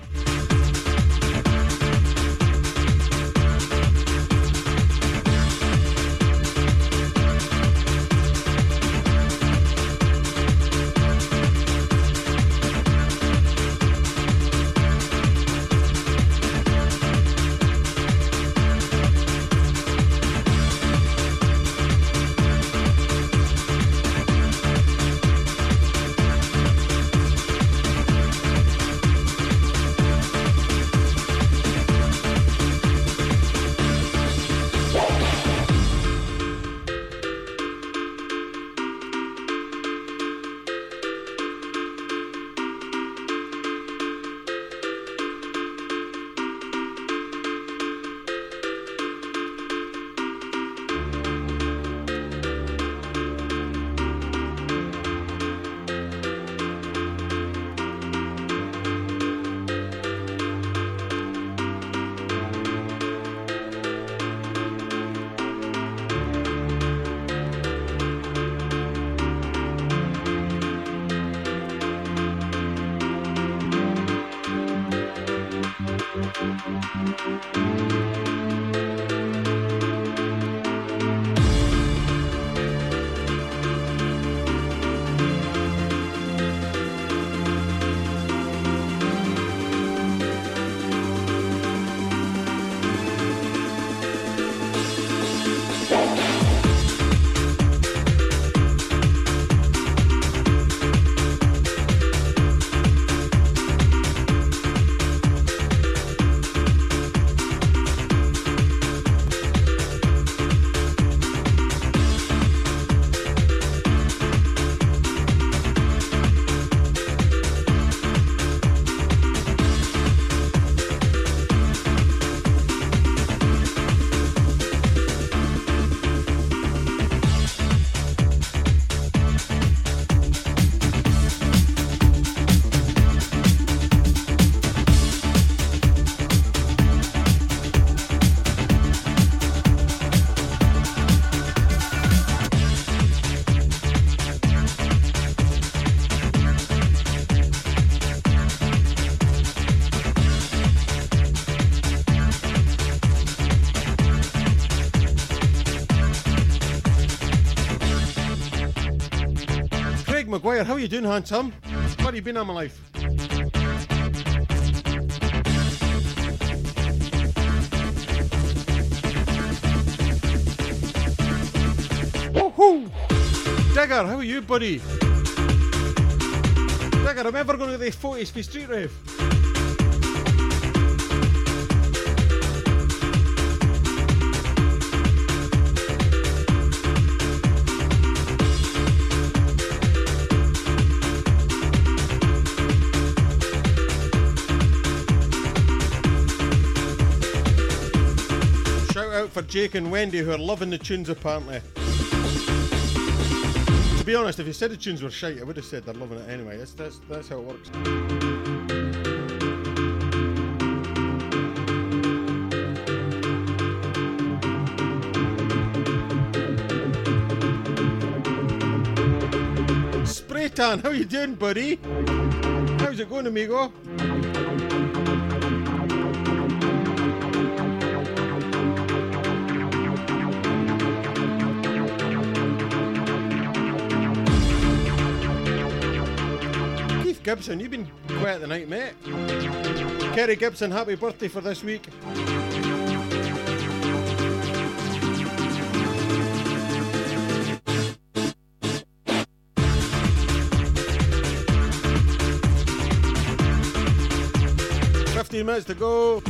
How are you doing, handsome? What have you been on my life? Woohoo! Digger, how are you, buddy? Digger, I'm ever going to get the photos for Street Rave. For Jake and Wendy who are loving the tunes apparently. To be honest, if you said the tunes were shite, I would have said they're loving it anyway. That's that's that's how it works. Spray tan, how you doing, buddy? How's it going, amigo? Gibson, you've been quiet the night, mate. Kerry Gibson, happy birthday for this week. Fifteen minutes to go.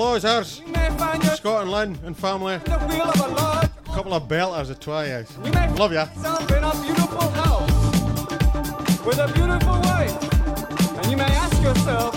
Of Shout out to the Lozers, You may find yourself Scott and Lynn and family. in the wheel of a. Couple of belters of. You Love ya. in a beautiful house with a beautiful wife. And you may ask yourself,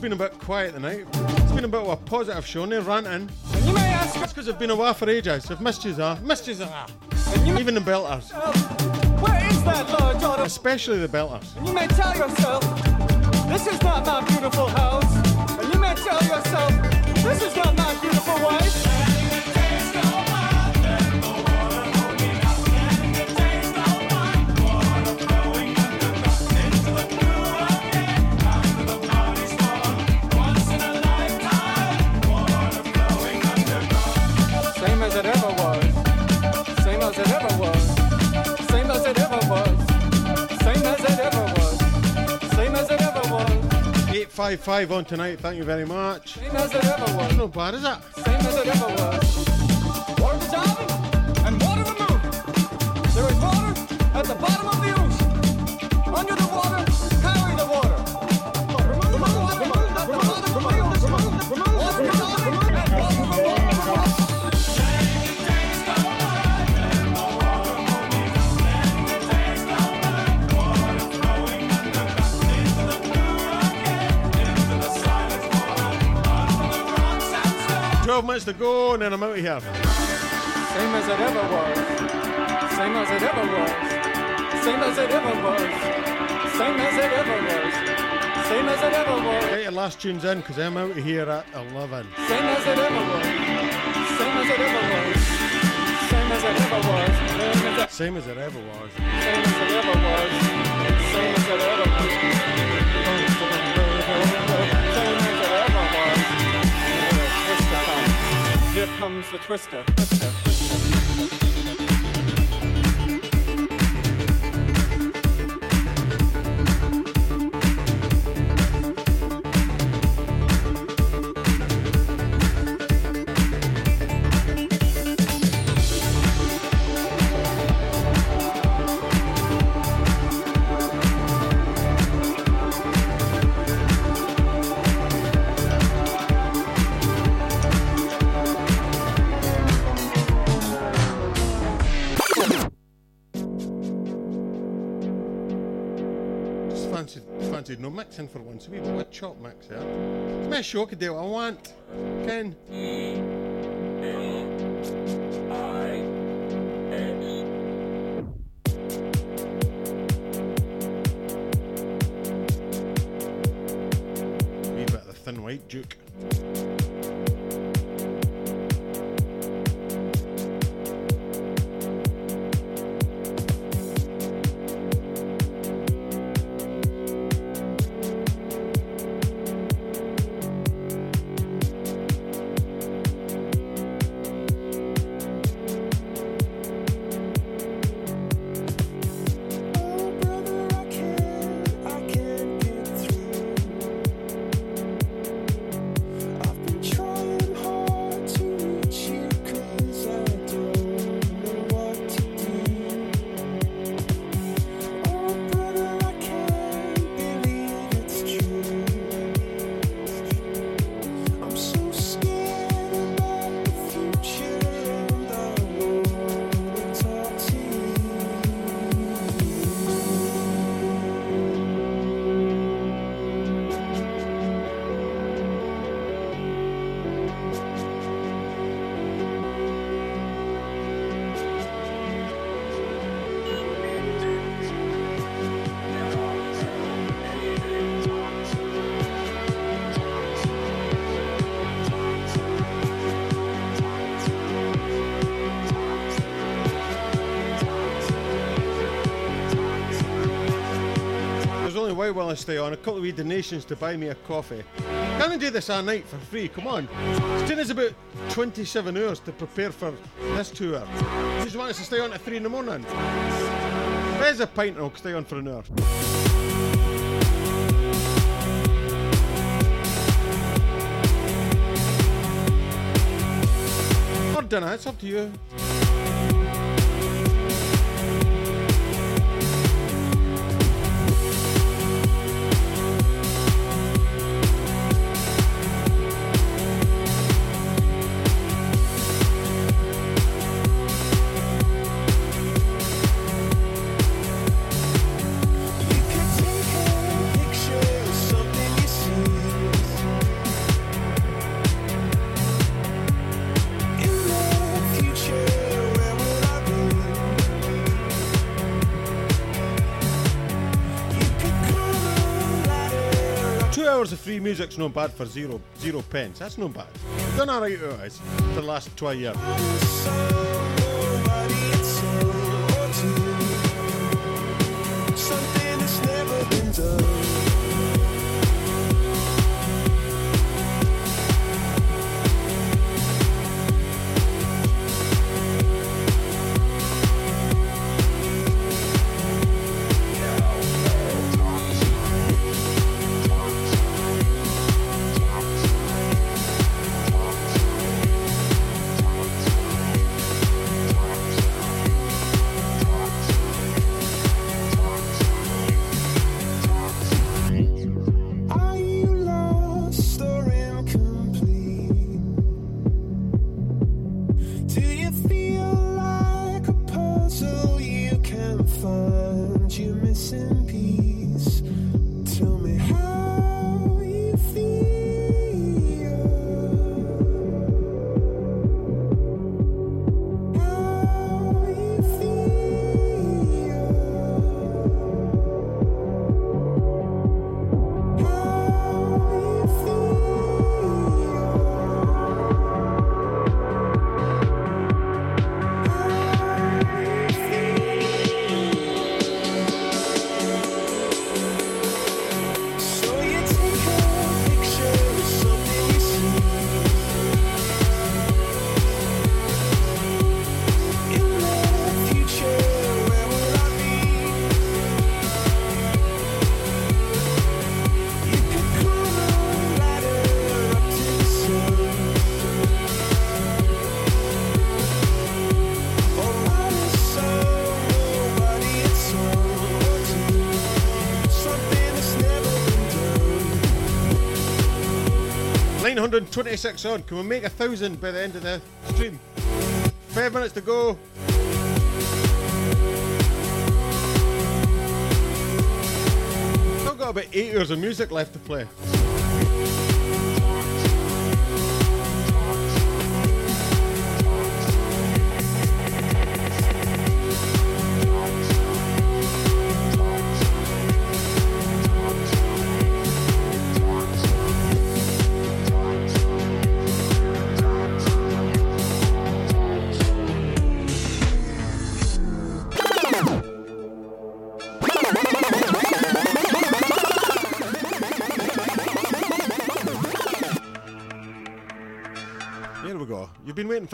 Cyril's been a bit quiet tonight. It's been a bit of a positive show, no ranting. And you may ask That's because I've been away for ages. I've missed you, ah. Missed you, ah. and you may Even the belters. where is that large? Especially the belters. And you may tell yourself, this is not my beautiful house. And you may tell yourself, this is not my beautiful wife. 855 on tonight, thank you very much. Same as it ever was. Not bad, is it? Same as it ever was. Water dissolving and water removing. There is water at the bottom of the 12 minutes to go, and then I'm out of here. Same as it ever was. Same as it ever was. Same as it ever was. Same as it ever was. Same as it ever was. Get your last tunes in, because I'm out of here at 11. Same as it ever was. Same as it ever was. Same as it ever was. Same as it, Same as it ever was. same as it ever was. Same as it ever was. Here comes the twister. Twister. Chop there. It's my show, I could do what I want. Ken. Wee bit the thin white. Stay on? A couple of wee donations to buy me a coffee. Can I do this all night for free? Come on. It's taken us about 27 hours to prepare for this tour. You just want us to stay on at 3 in the morning? There's a pint and I'll stay on for an hour. Or dinner, it's up to. You free music's not bad for zero zero pence. That's not bad. Done alright out the last 12 years. 926 on. Can we make a thousand by the end of the stream? Five minutes to go. Still got about eight hours of music left to play.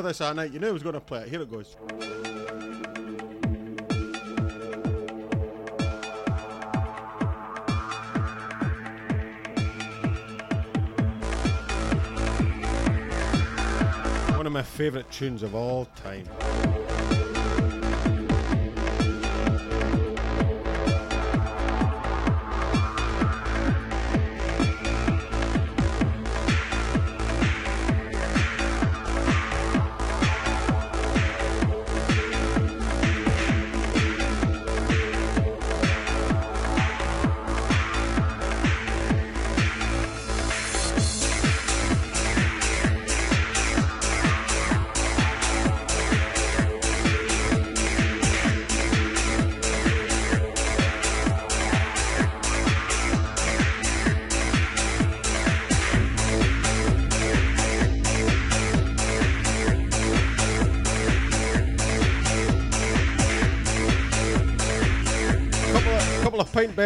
This all night. You knew I was going to play it. Here it goes. One of my favourite tunes of all time.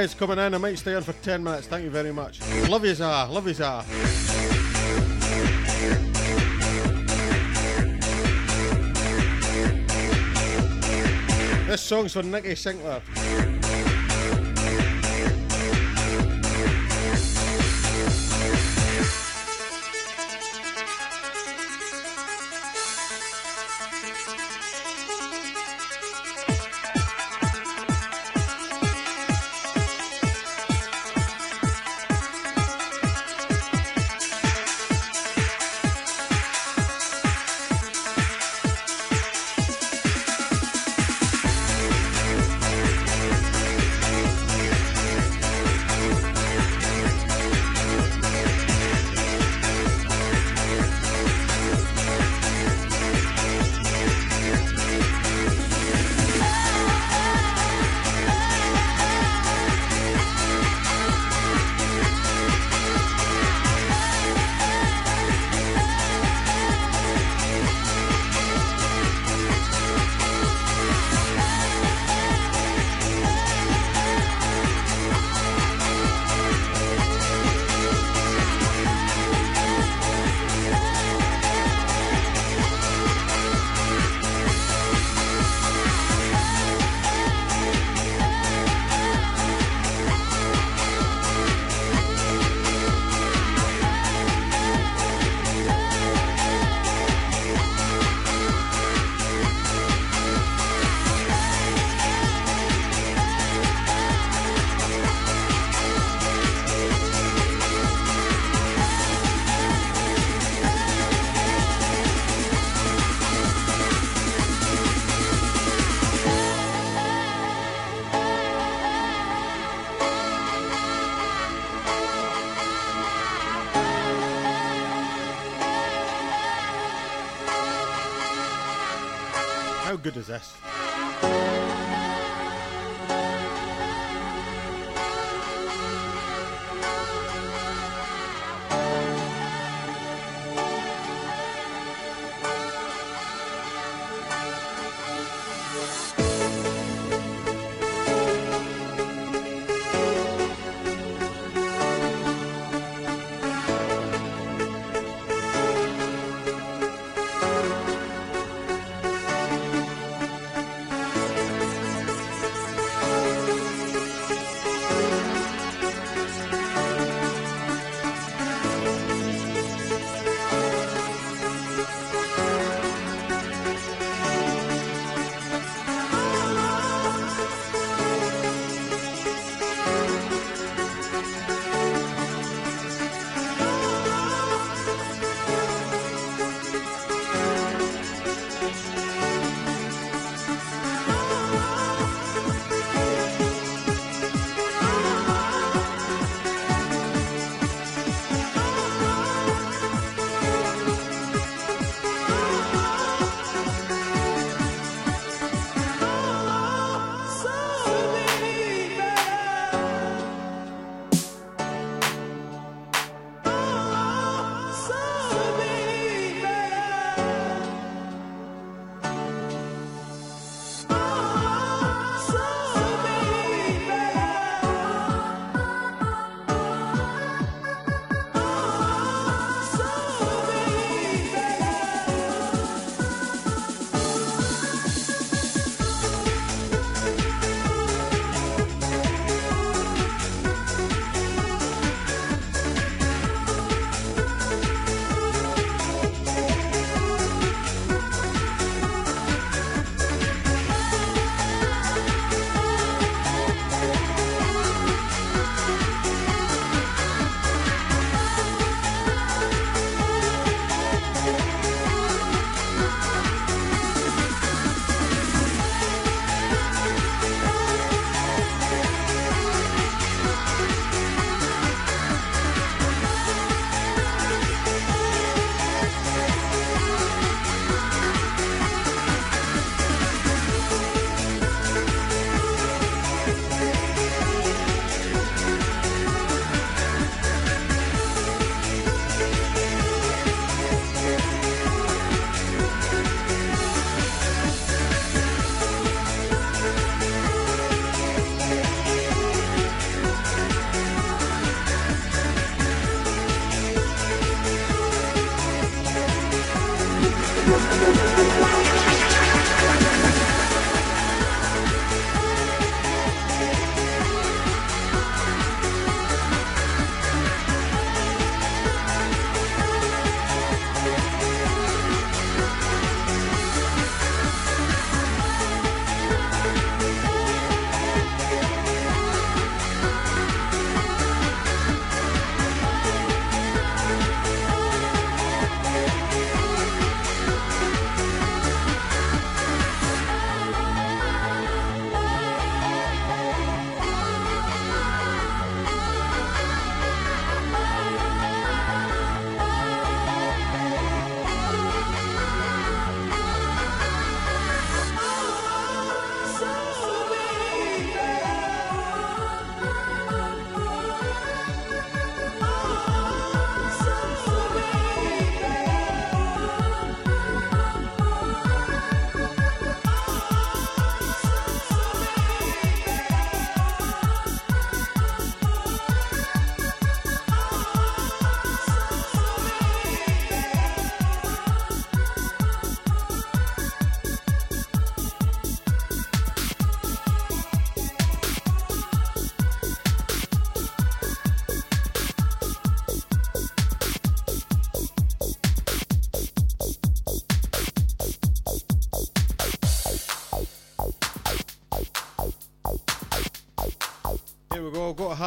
Coming in. I might stay on for 10 minutes. Thank you very much. Love yous ah, love yous ah. This song's for Nicky Sinclair.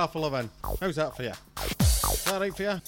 Half eleven. How's that for you? Is that right for you?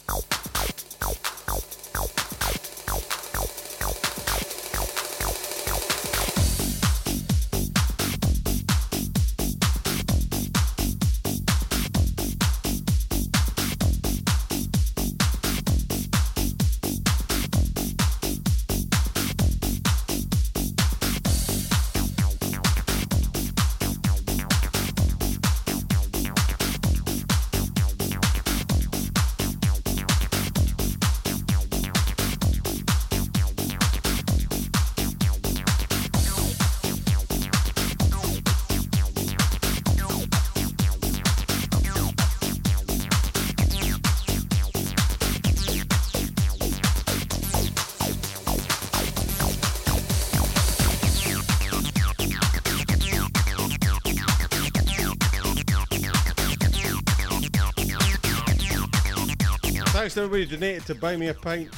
Thanks everybody who donated to buy me a pint.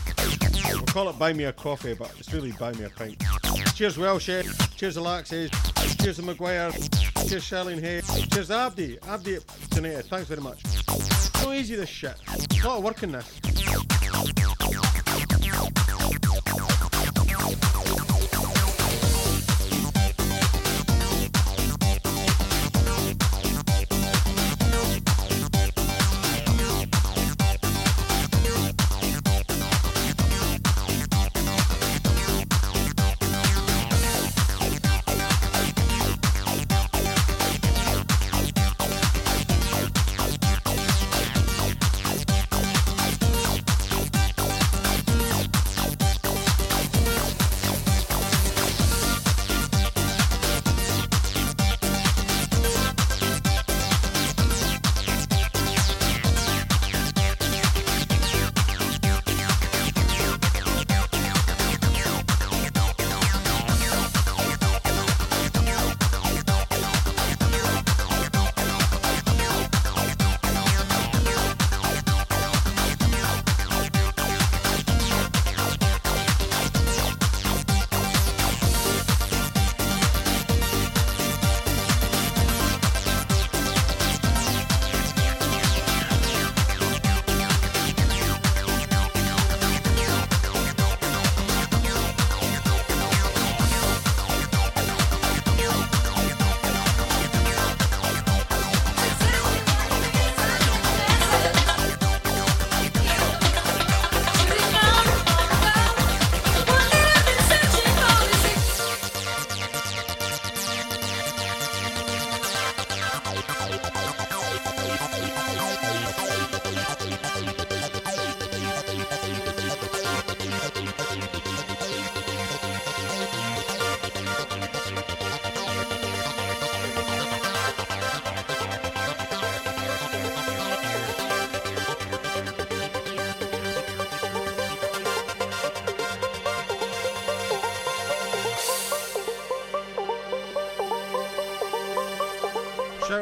We'll call it buy me a coffee, but it's really buy me a pint. Cheers, Welsh. Eh? Cheers, Alexis. Eh? Cheers, to Maguire. Cheers, Charlene Hay. Cheers, Abdi. Abdi donated. Thanks very much. So easy, this shit. A lot of work in this.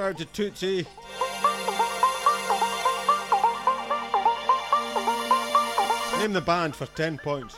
Out to Tootsie. Name the band for 10 points.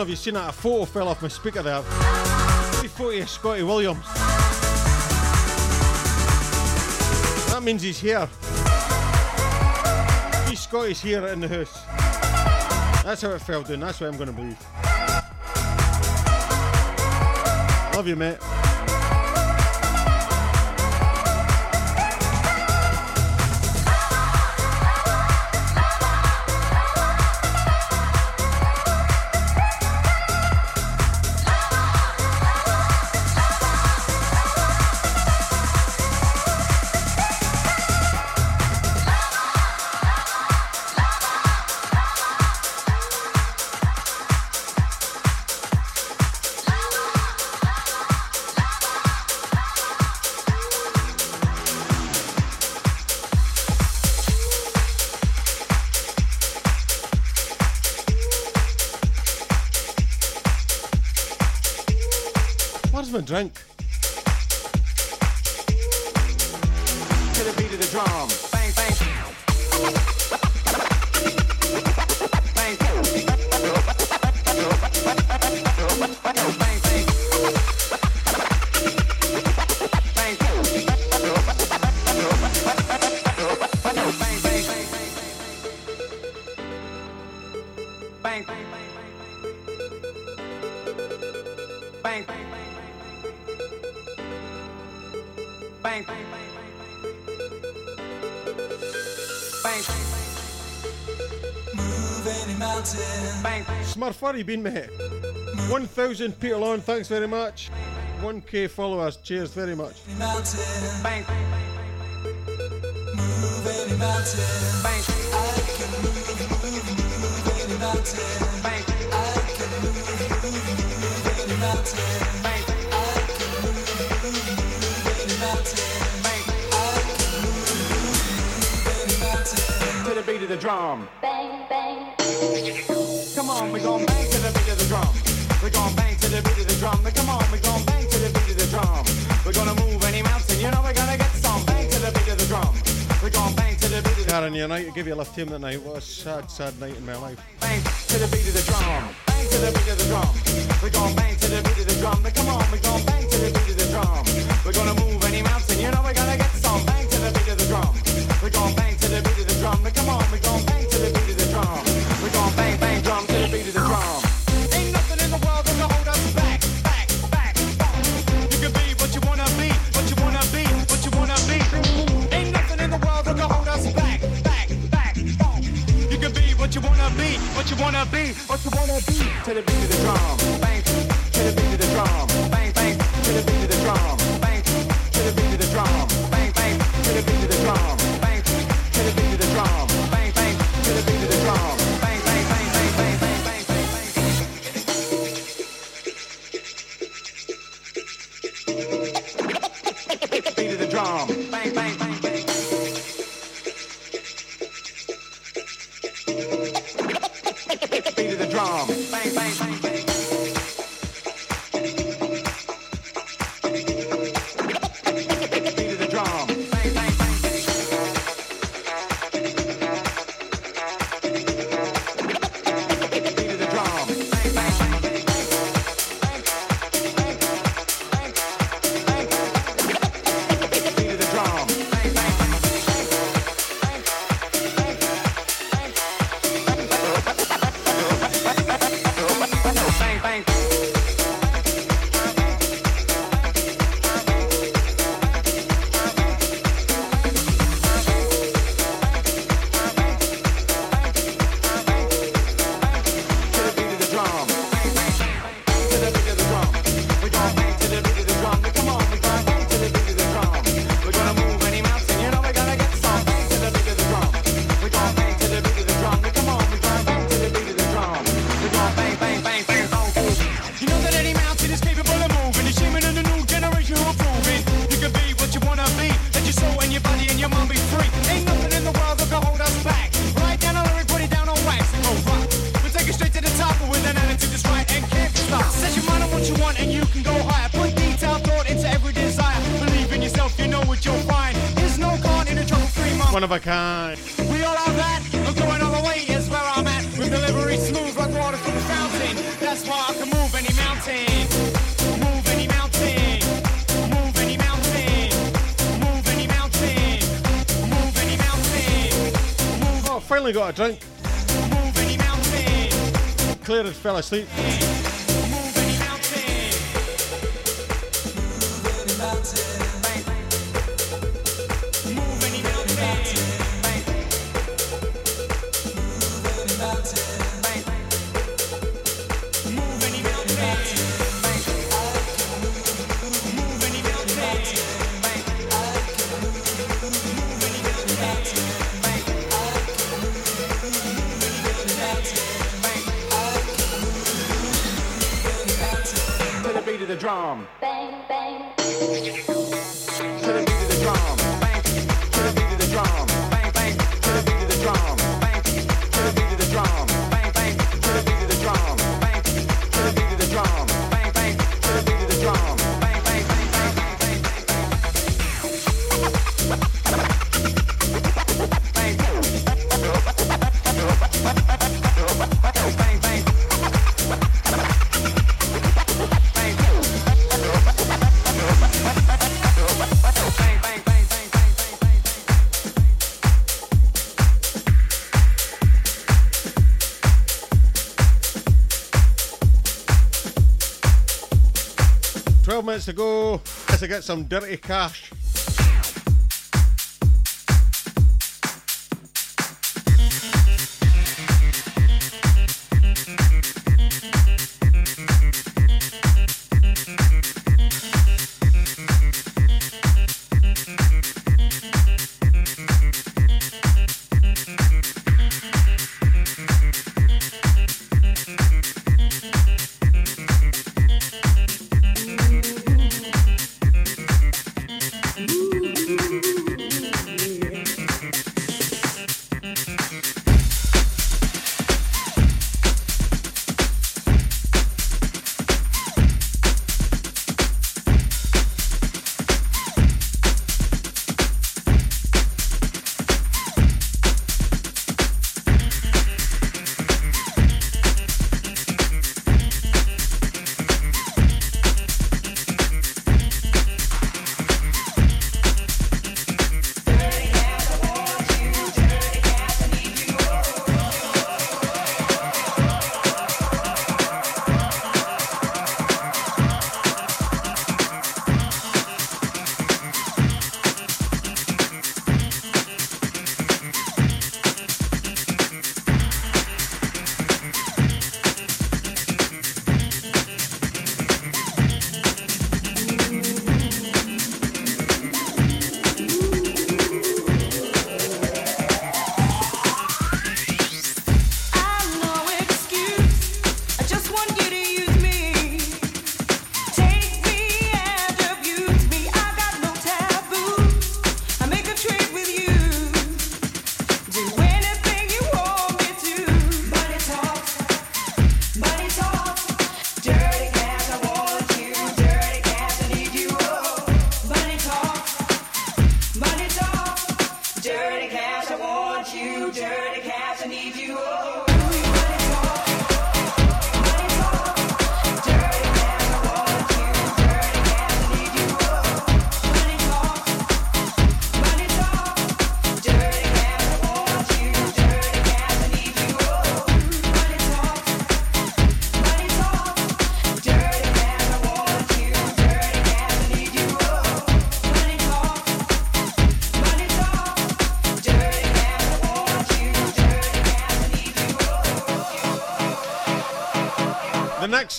know if you've seen that, a photo fell off my speaker there. Free photo of Scotty Williams. That means he's here. Free Scotty's here in the house. That's how it fell down, that's what I'm going to believe. Love you, mate. Smurf, where you been, mate? 1,000 Peter Lawn, thanks very much. 1k followers, cheers very much. Mountain. Bang. Move any mountain. Bang. I can move, move, move any mountain. Bang. I can move, move, move any mountain. Bang. I can move, move, move any mountain. Bang. I can move, move, move any mountain. To the beat of the drum. On, we gon' bang to the beat of the drum. We gon' bang to the beat of the drum. Now come on, we gon' bang to the beat of the drum. We're gonna move any mountain, you know we're gonna get some. Bang to the beat of the drum. We gon' bang to the beat of the Karen, your night, I give you a lift home that night. What a sad, sad night in my life. bang to the beat of the drum. Bang to the beat of the drum. We gon' bang to the beat of the drum. Now come on, we gon' bang to the beat of the drum. We're gonna move any mountain, you know we're gonna get some. Bang to the beat of the drum. We gon' bang to the beat of the drum. Now come on, we gon' To the beat of the drum, of a kind. We all have that. I'm going all the way is where I'm at. With delivery smooth like water from a fountain. That's why I can move any mountain. Move any mountain. Move any mountain. Move any mountain. Move any mountain. Finally got a drink. Move any. Claire had fell asleep. Minutes to go. Let's get some dirty cash.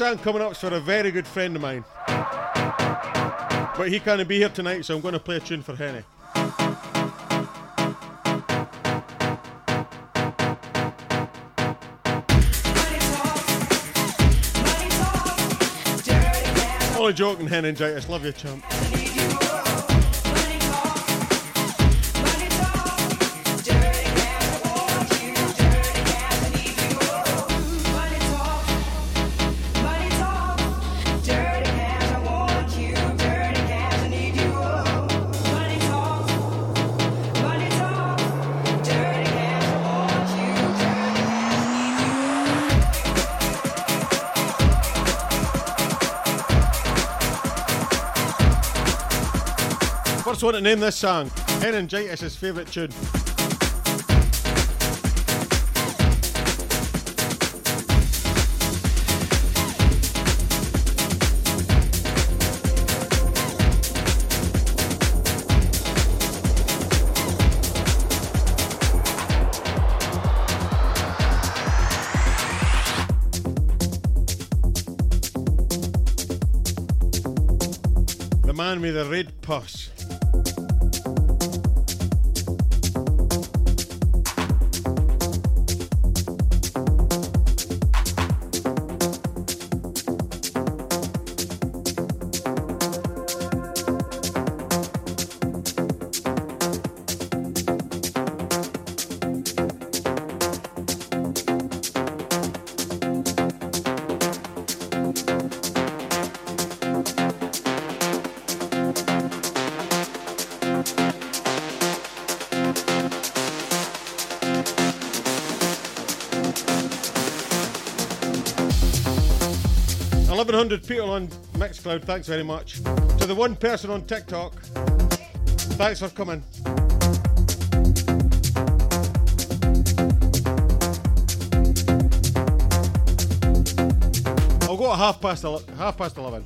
Song coming up is for a very good friend of mine. But he can't be here tonight, so I'm going to play a tune for Henny. Only joking, Henningitis. Love you, chump. Just want to name this song? Meningitis his favourite tune. the red purse. 700 people on Mixcloud, thanks very much. To the one person on TikTok, thanks for coming. I'll go at half past, half past 11.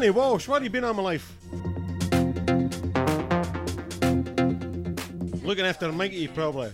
Danny Walsh, what have you been on my life? Looking after Mikey, probably.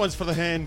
One's for the hen.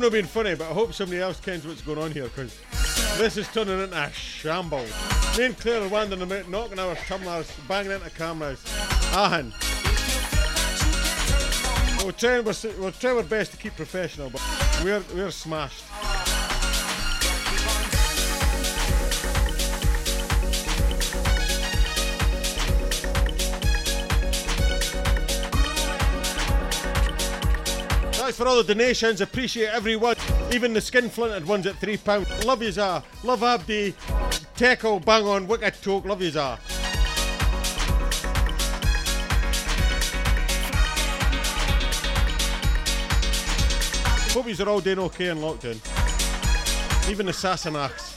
I'm not being funny, but I hope somebody else kens what's going on here because this is turning into a shambles. Me and Claire are wandering about, knocking our tumblers, banging into cameras. Ahan. We're trying, we're, we're trying our best to keep professional, but we're, we're smashed. For all the donations. Appreciate everyone. Even the skin flinted ones at three pound. Love yous are. Love Abdi. Teco, bang on, wicked talk. Love yous are. Hope yous are all doing okay in lockdown. Even the Sassenachs.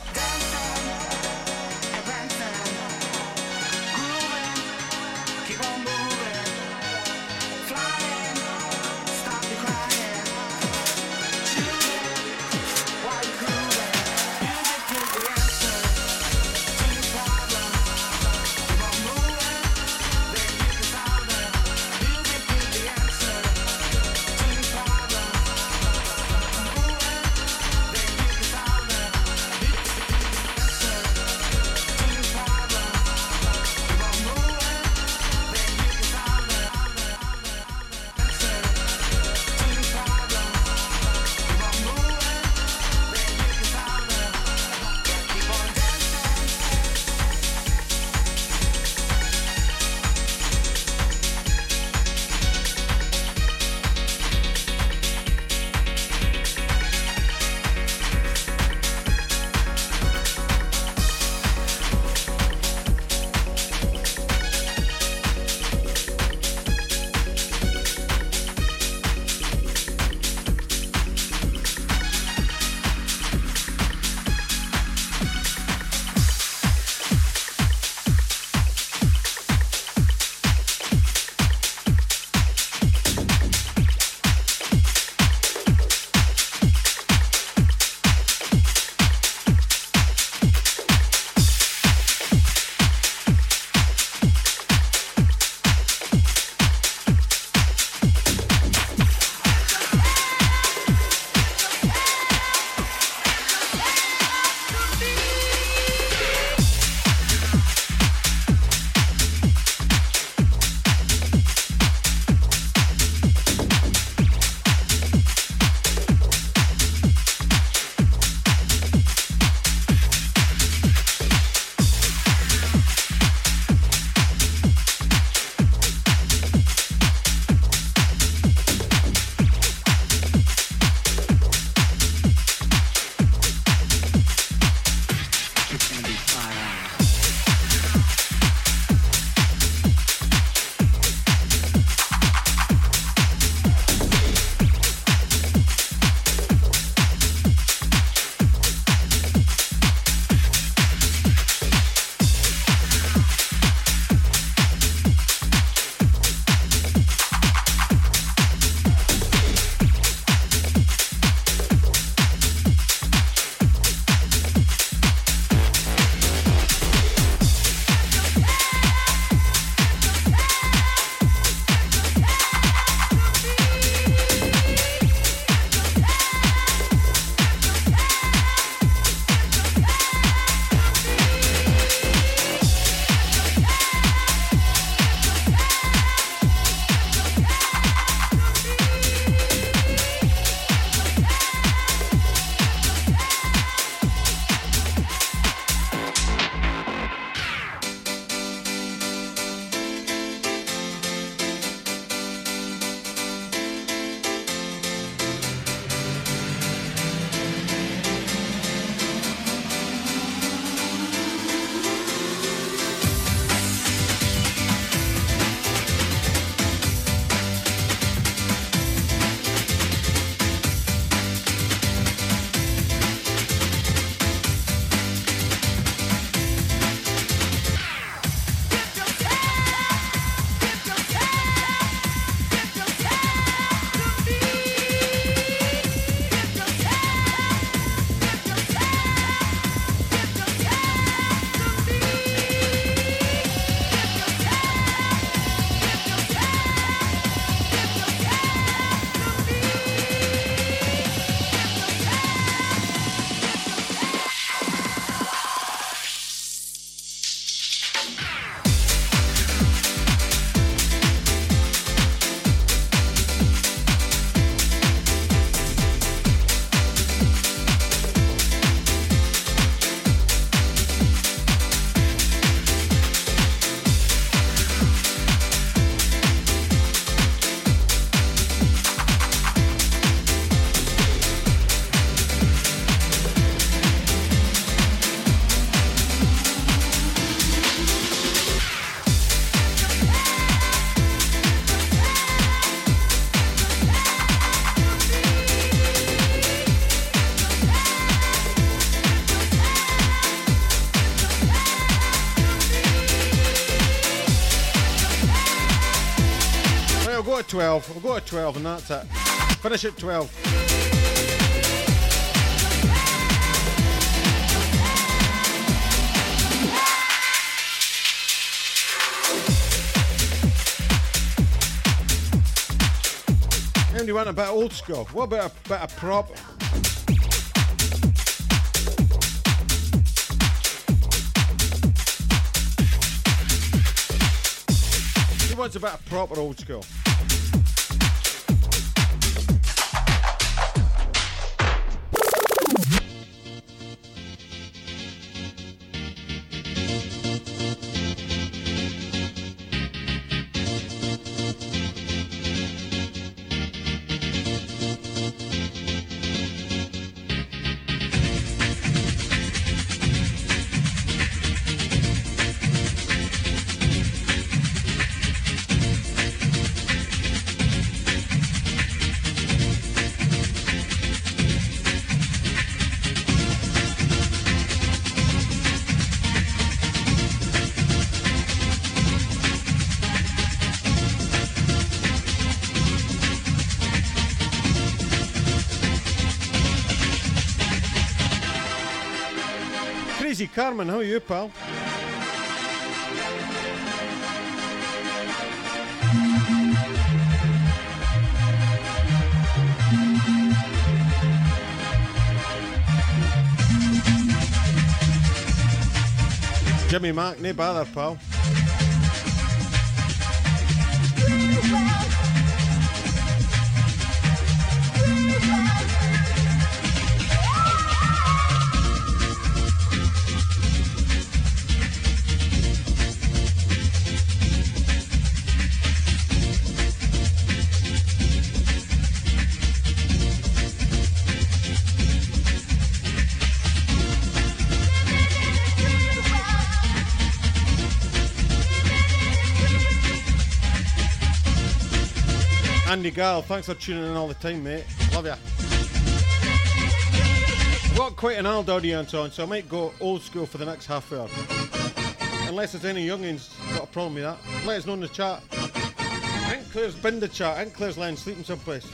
12. We'll go to 12 and that's it. Finish at 12. And you want a bit old school. What about a bit of prop? He wants a bit proper old school. Carmen, how are you, pal? Jimmy Mack, no bother, pal. Andy Gall, thanks for tuning in all the time, mate. Love ya. I've got quite an old audience on, so I might go old school for the next half hour. Unless there's any youngins got a problem with that. Let us know in the chat. I Claire's binned the chat. I Claire's lying sleeping someplace.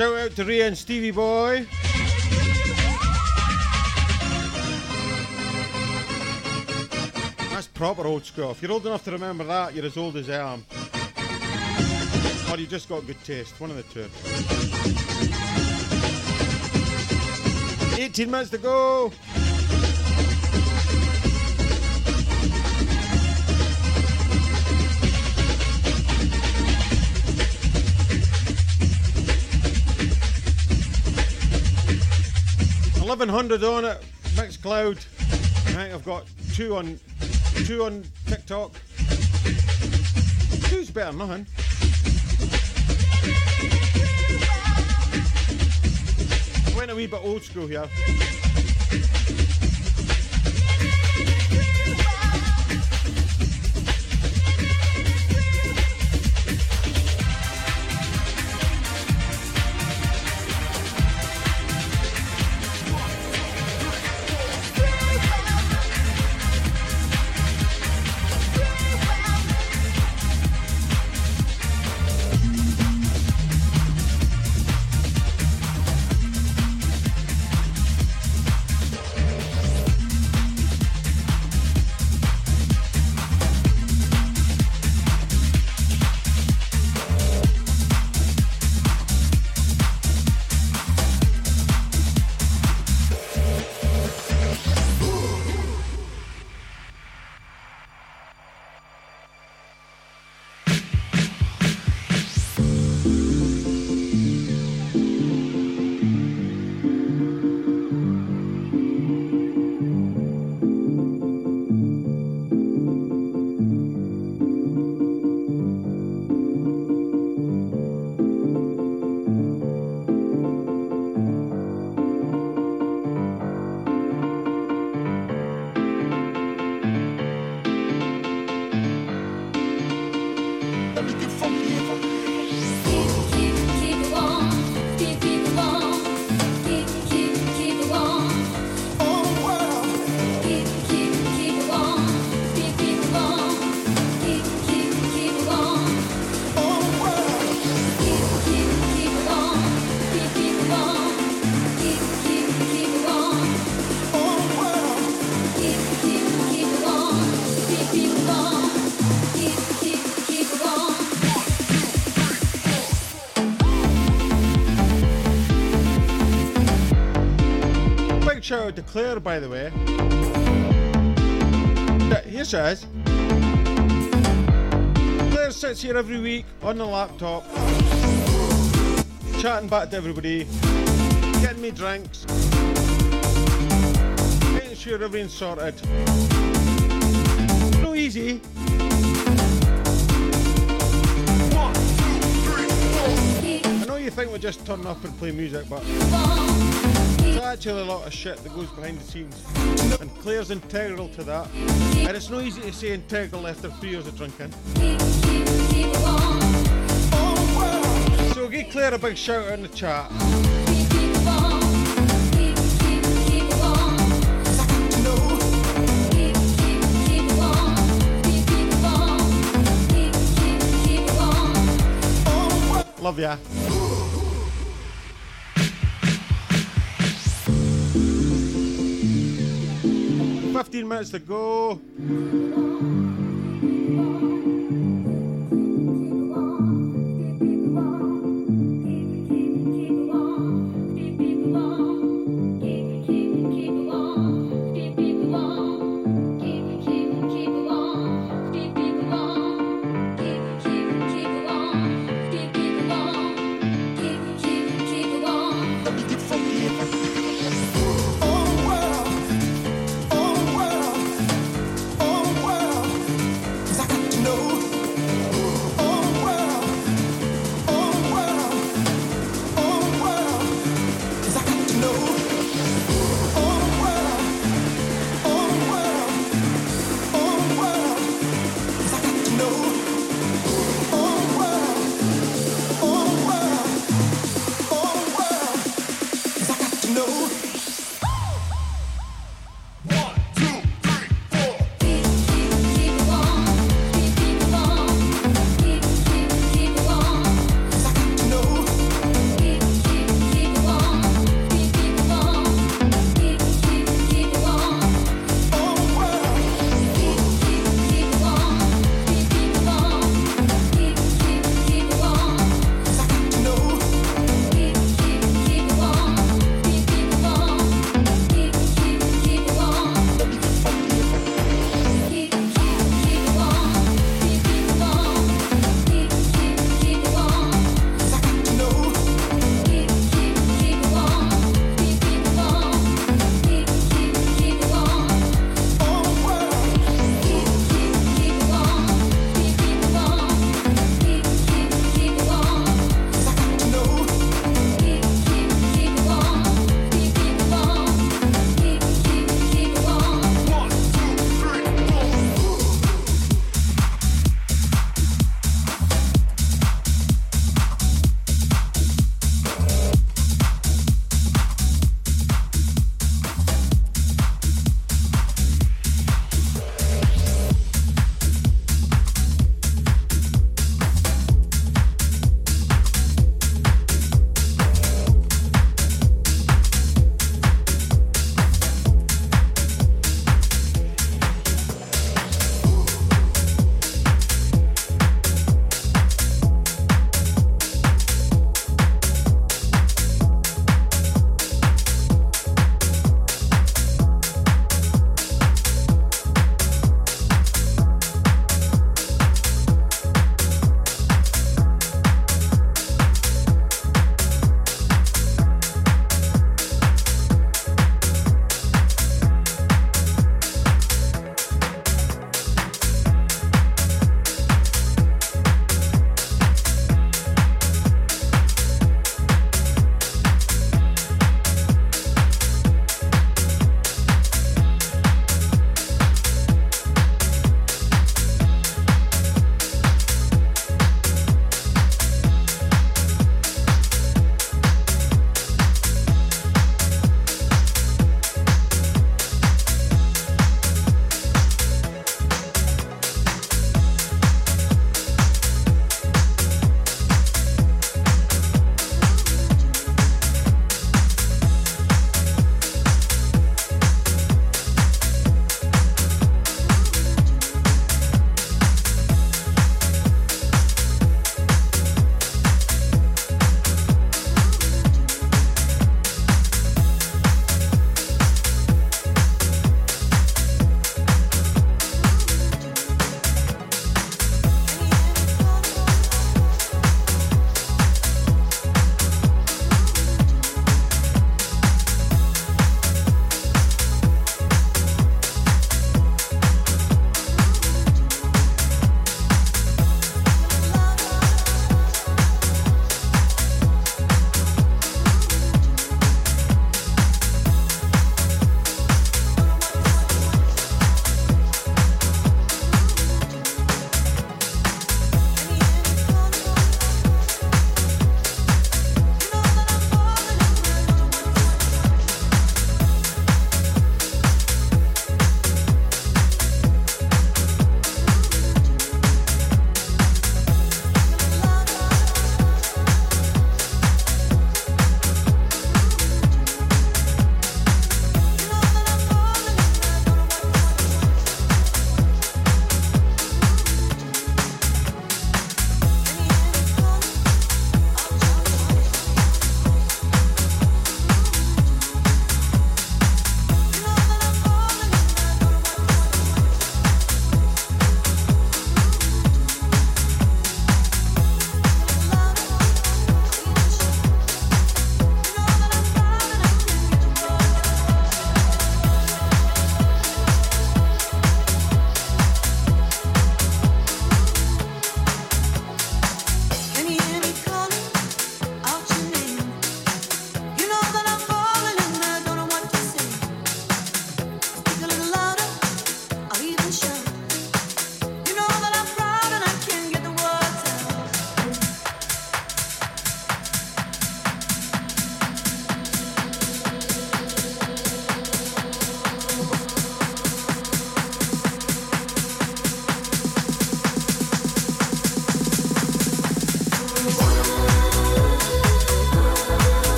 Shout out to Ria and Stevie Boy. That's proper old school. If you're old enough to remember that, you're as old as I am. or you just got good taste. One of the two. 18 minutes to go. Eleven hundred on it, Mixcloud. Think I've got two on two on TikTok. Two's better than nothing. Went a wee bit old school here. Claire, by the way. Yeah, Here she is. Claire sits here every week on the laptop, chatting back to everybody, getting me drinks, making sure everything's sorted. No easy. I know you think we just turn up and play music, but there's actually a lot of shit that goes behind the scenes. And Claire's integral to that. And it's no easy to say integral after three years of drinking. So give Claire a big shout out in the chat. Love ya. Fifteen minutes to go.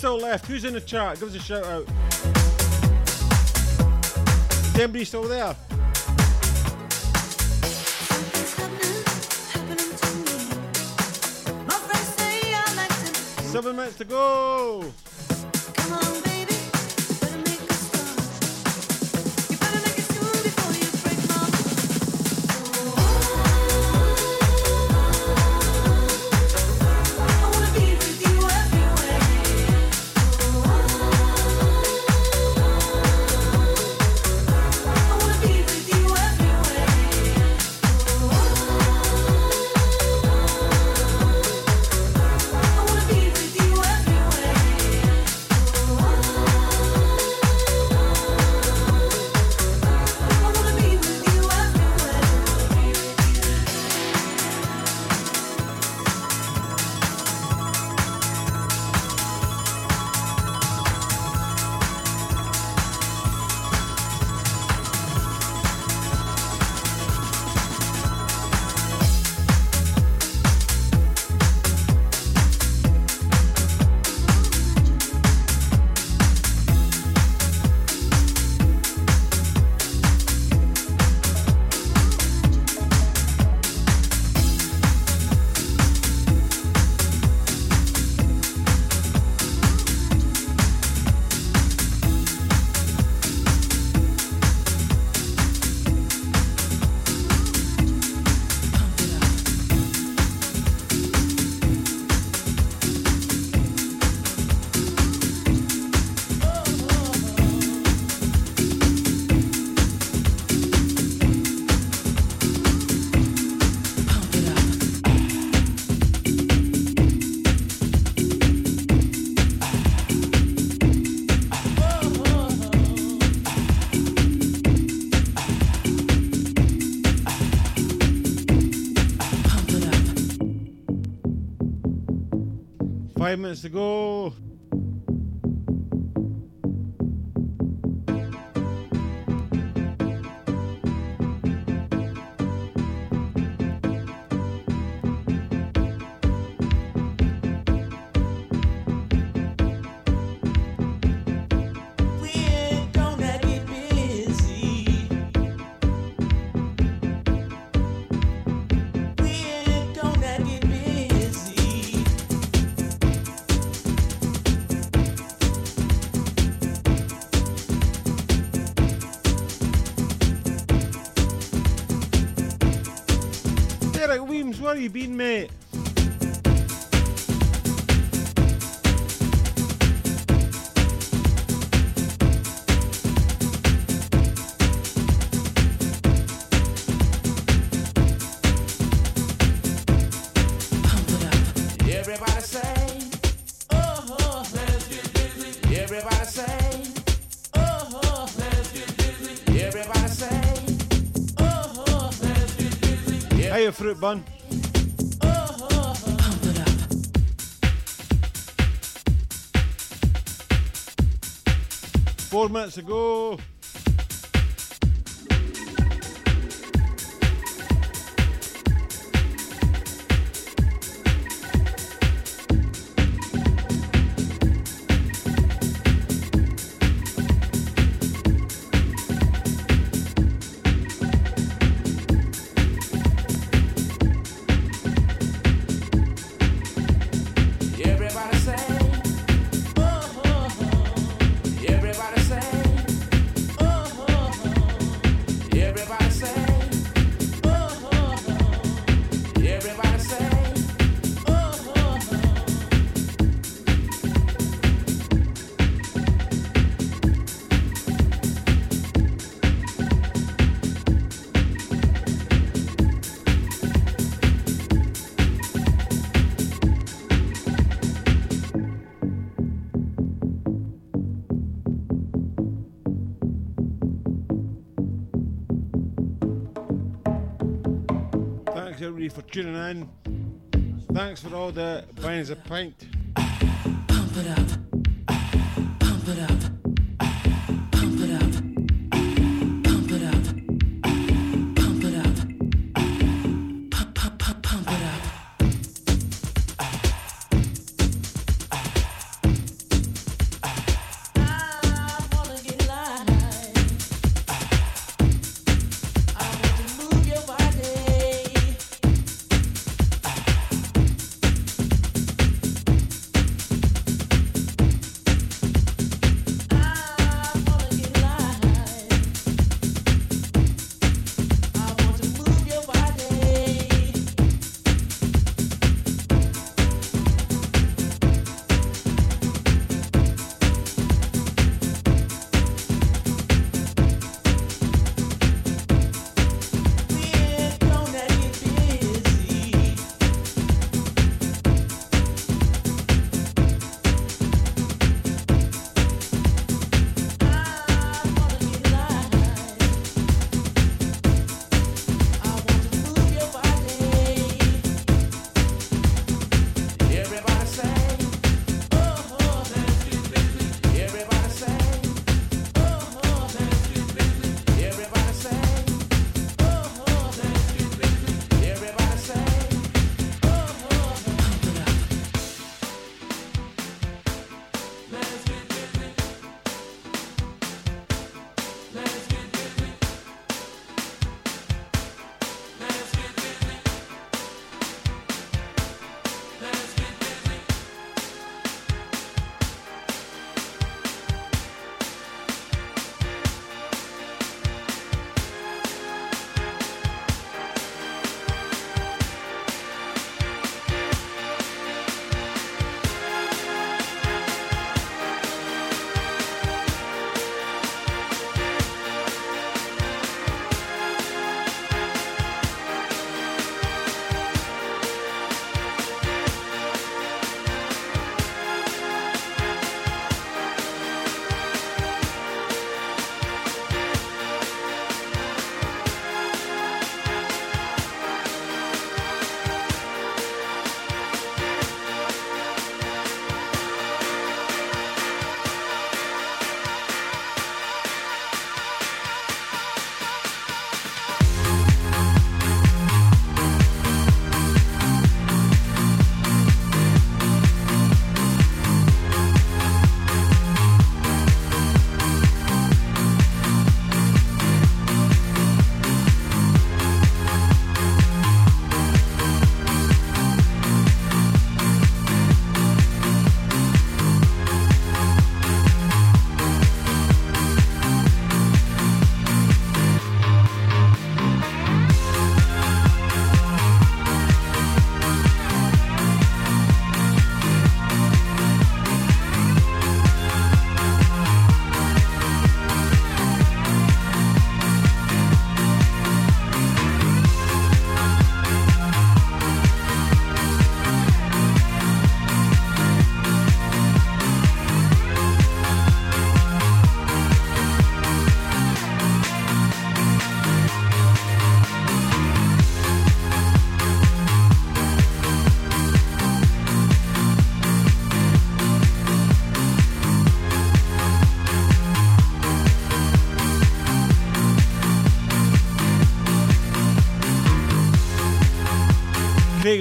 Still left? Who's in the chat? Give us a shout out. Is anybody still there? Five minutes to go. Get busy. Hiya, fruit bun. Four minutes to tuning in. Thanks for all the buying us a pint.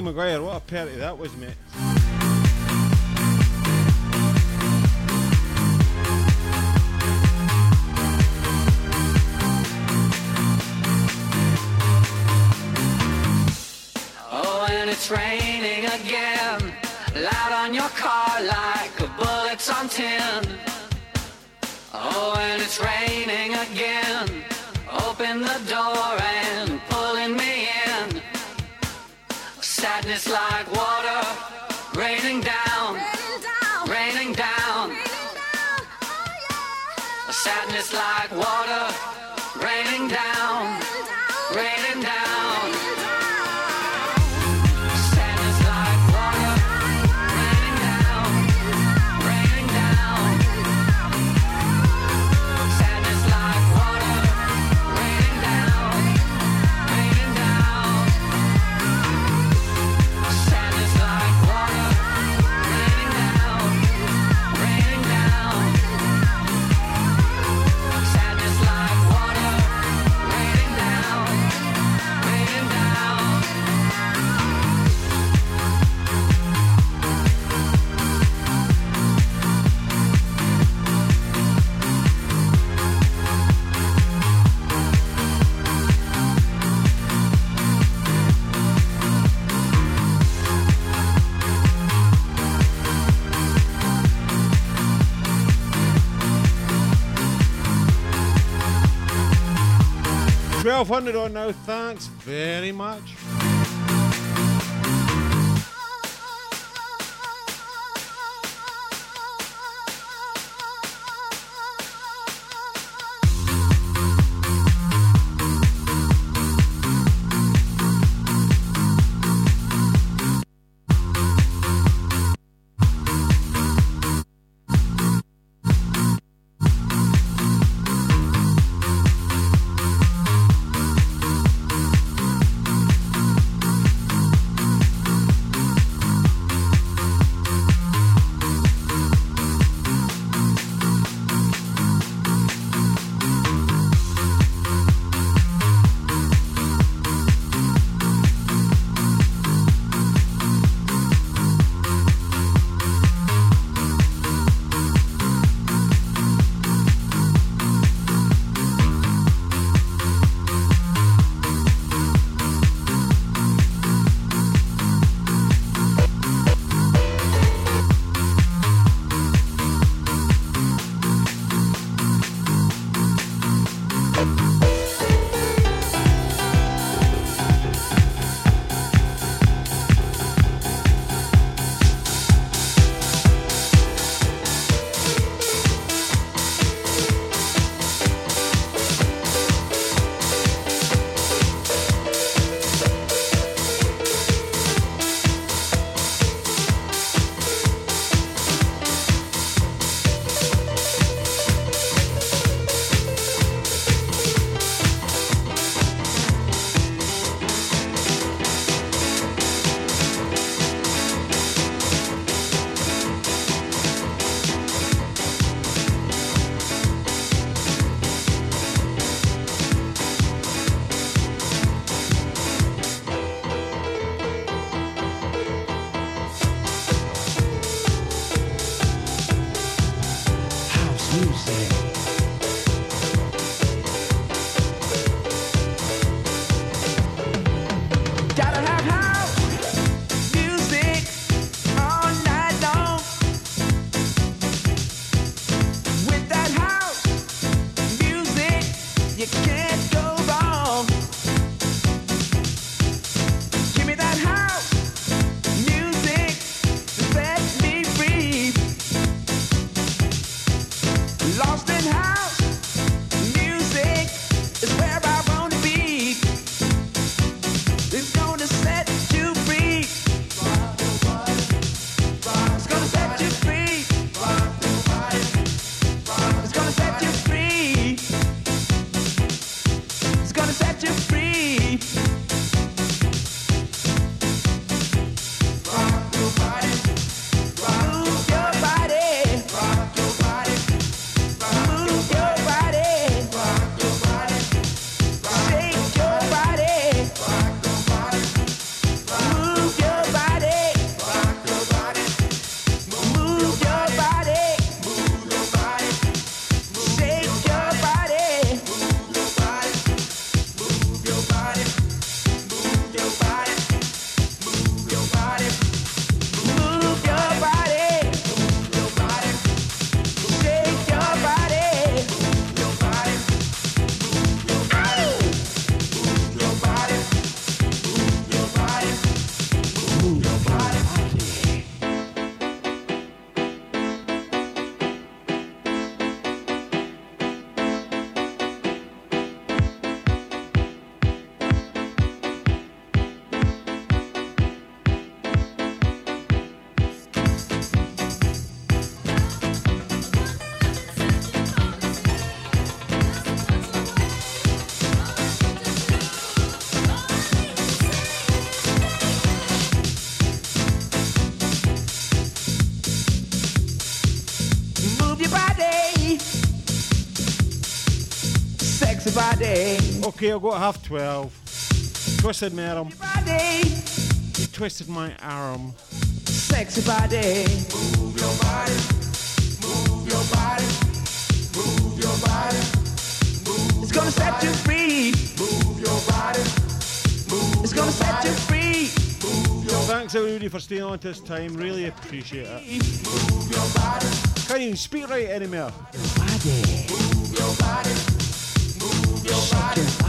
Maguire, what a party that was, mate. Oh, and it's raining again. Loud on your car like bullets on tin. Oh, and it's raining again. Open the door and Sadness like water. Raining down, raining down. Sadness like water. Raining down, raining 1200 or no, thanks very much. Okay, I'll go half 12. Twisted my arm. You twisted my arm. Sexy body. Move your body. Move your body. Move your body. Move it's gonna set body. you free. Move your body. Move it's gonna set body. you free. Move your Thanks everybody for staying on this time. Really appreciate it. Can't even speak right anymore. Move your body. Move your body. Move your body.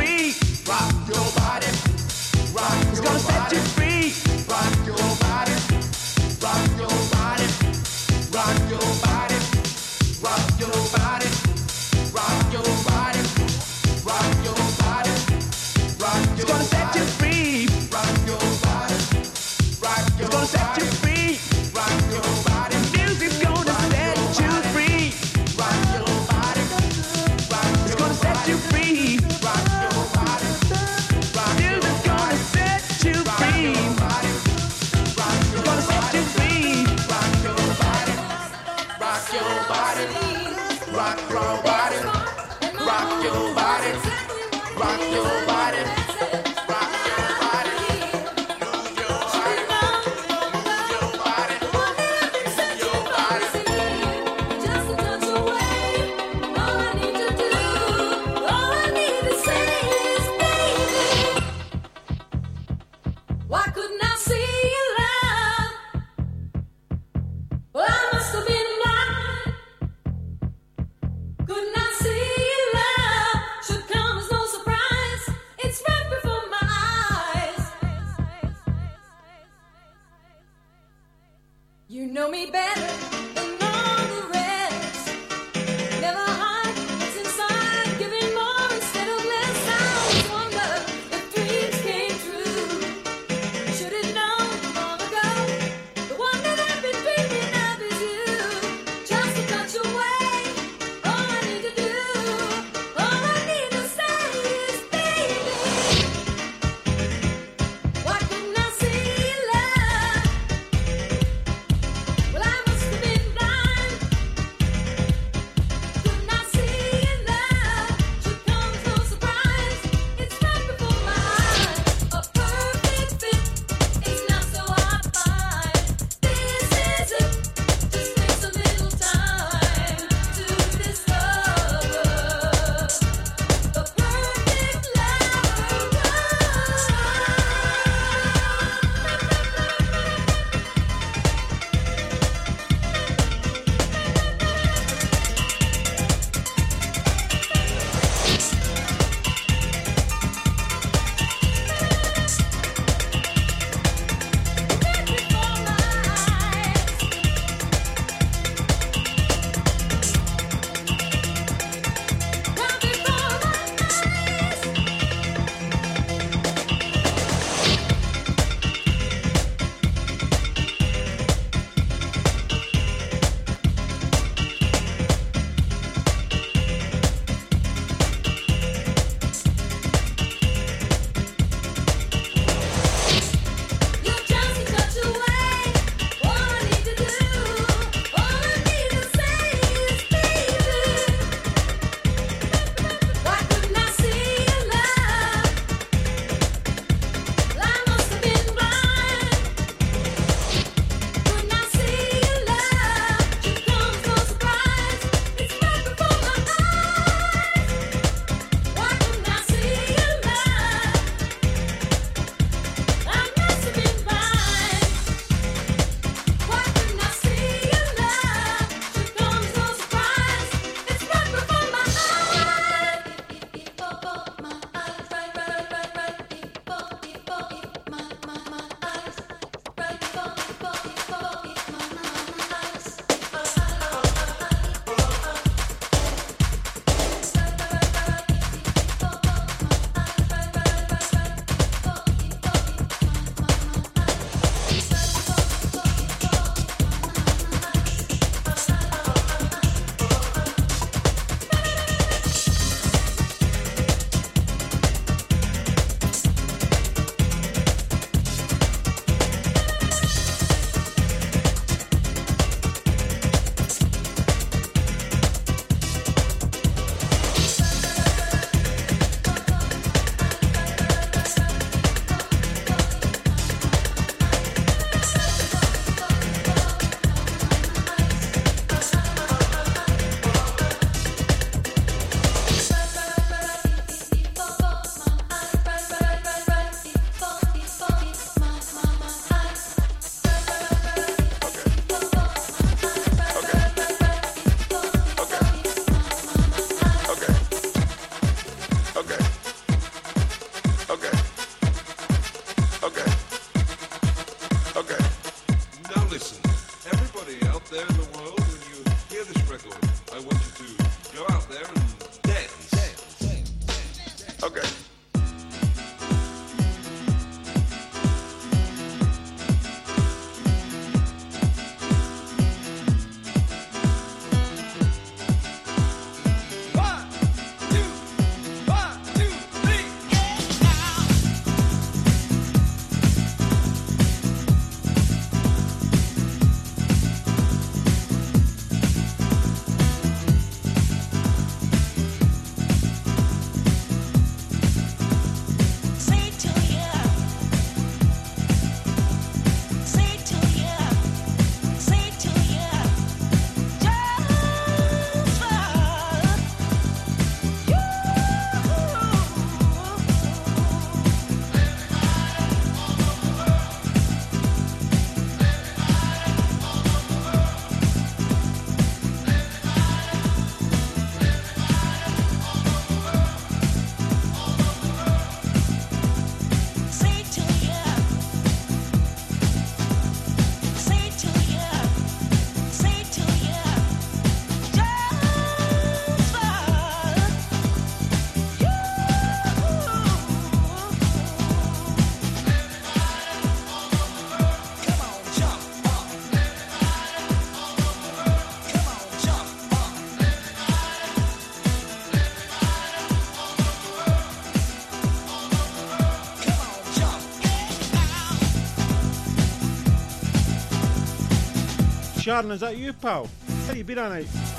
Sharon, is that you, pal? How you been all night?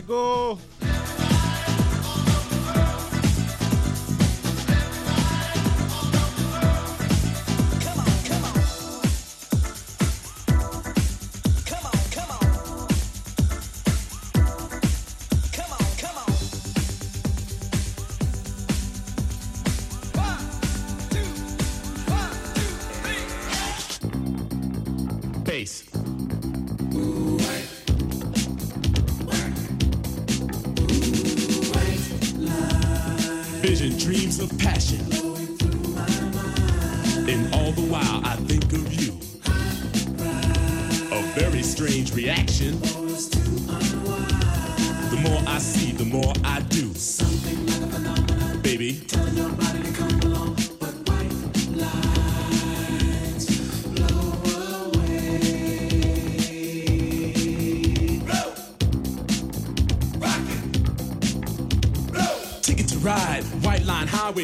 To go.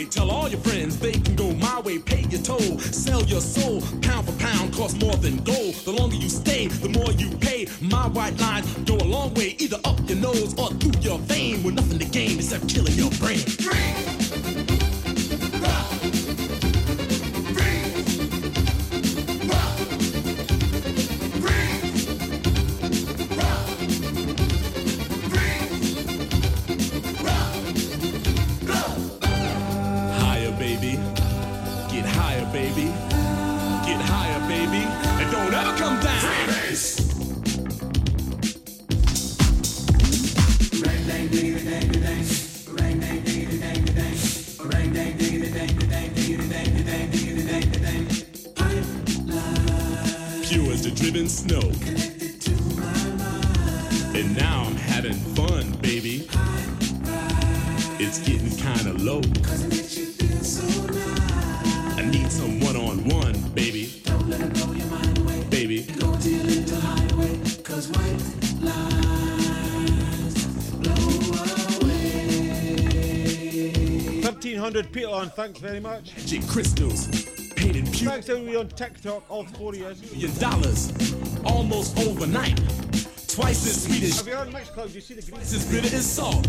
Tell all your friends they can go my way. Pay your toll, sell your soul. Pound for pound costs more than gold. Thanks very much. Magic crystals, painted pure. Thanks everybody on TikTok. All four of you. Million dollars, almost overnight. Twice as sweet as Have you heard Mixcloud? You see the green? twice as bitter as salt.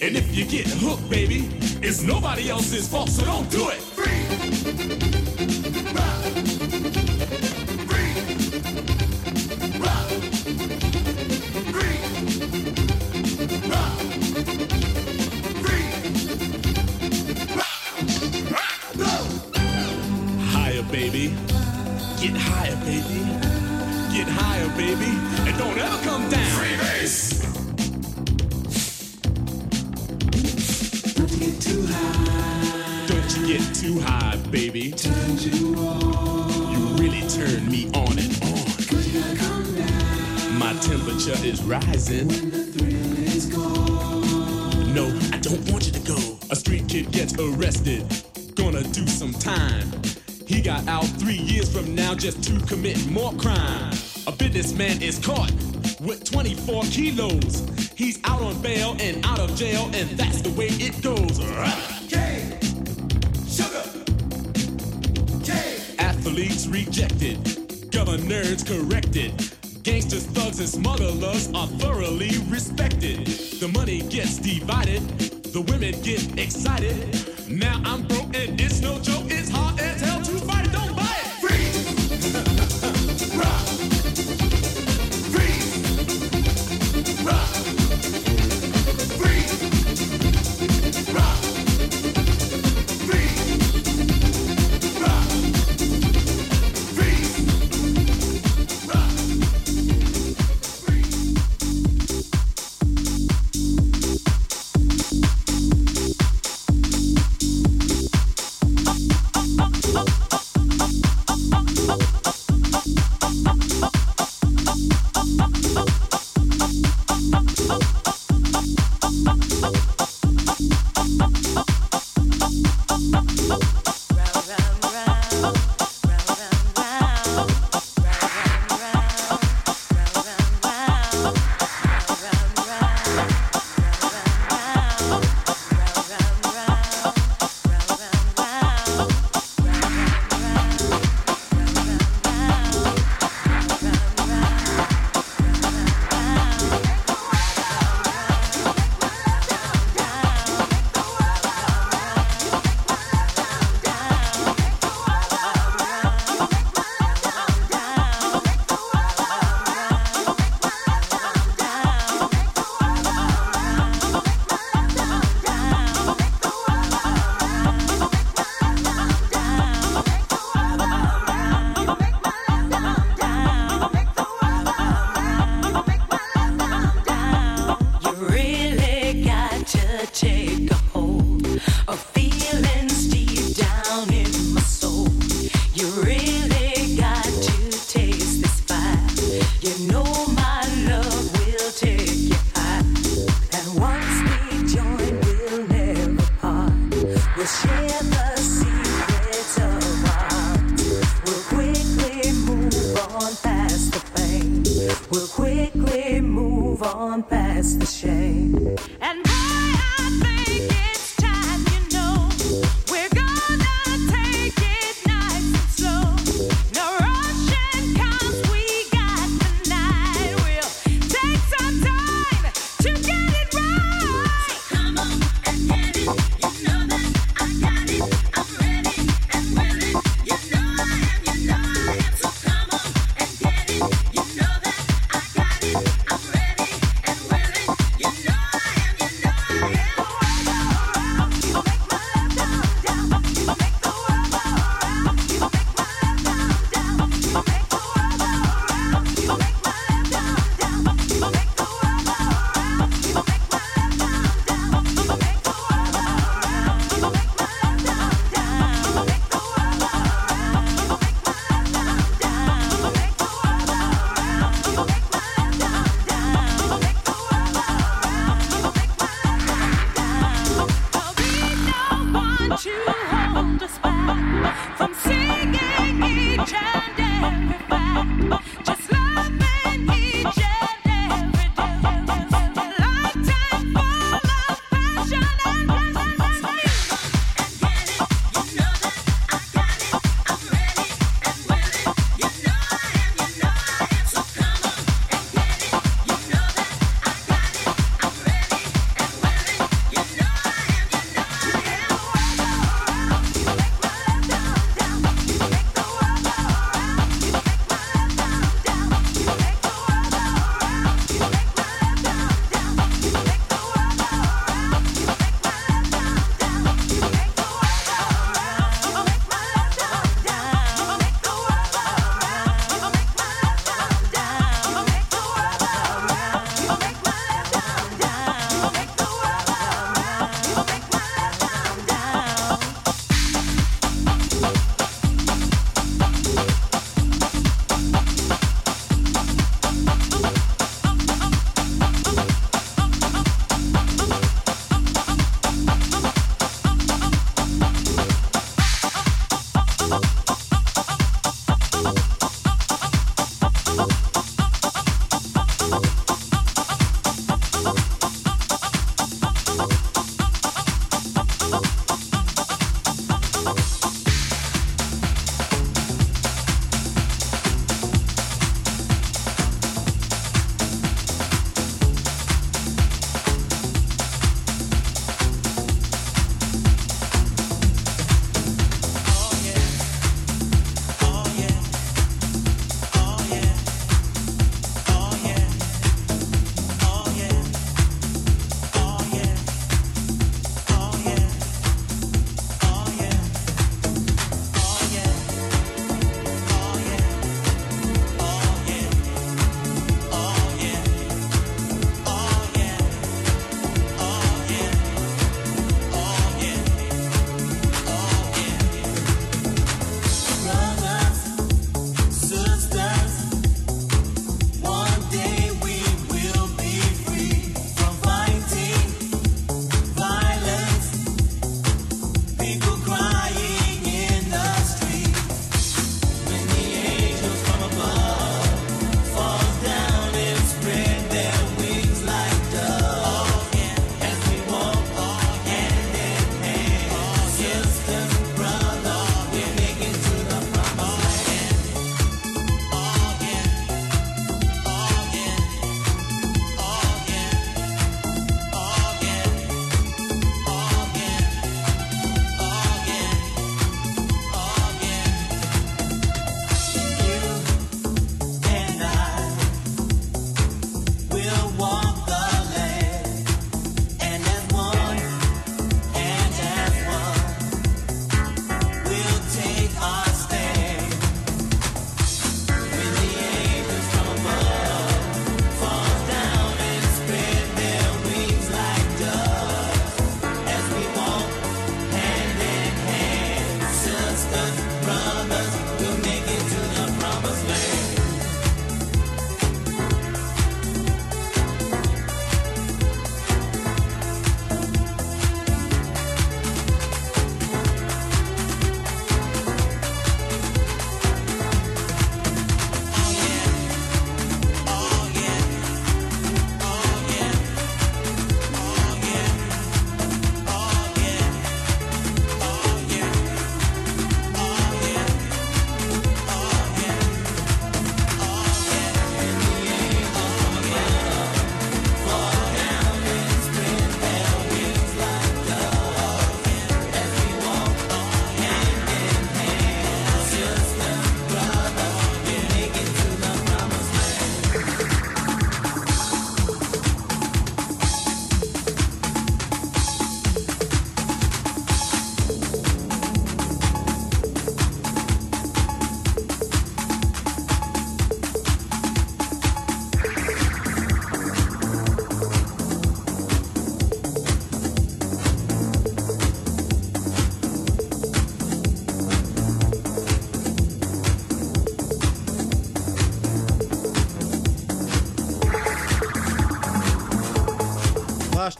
And if you get hooked, baby, it's nobody else's fault, so don't do it. Kilos.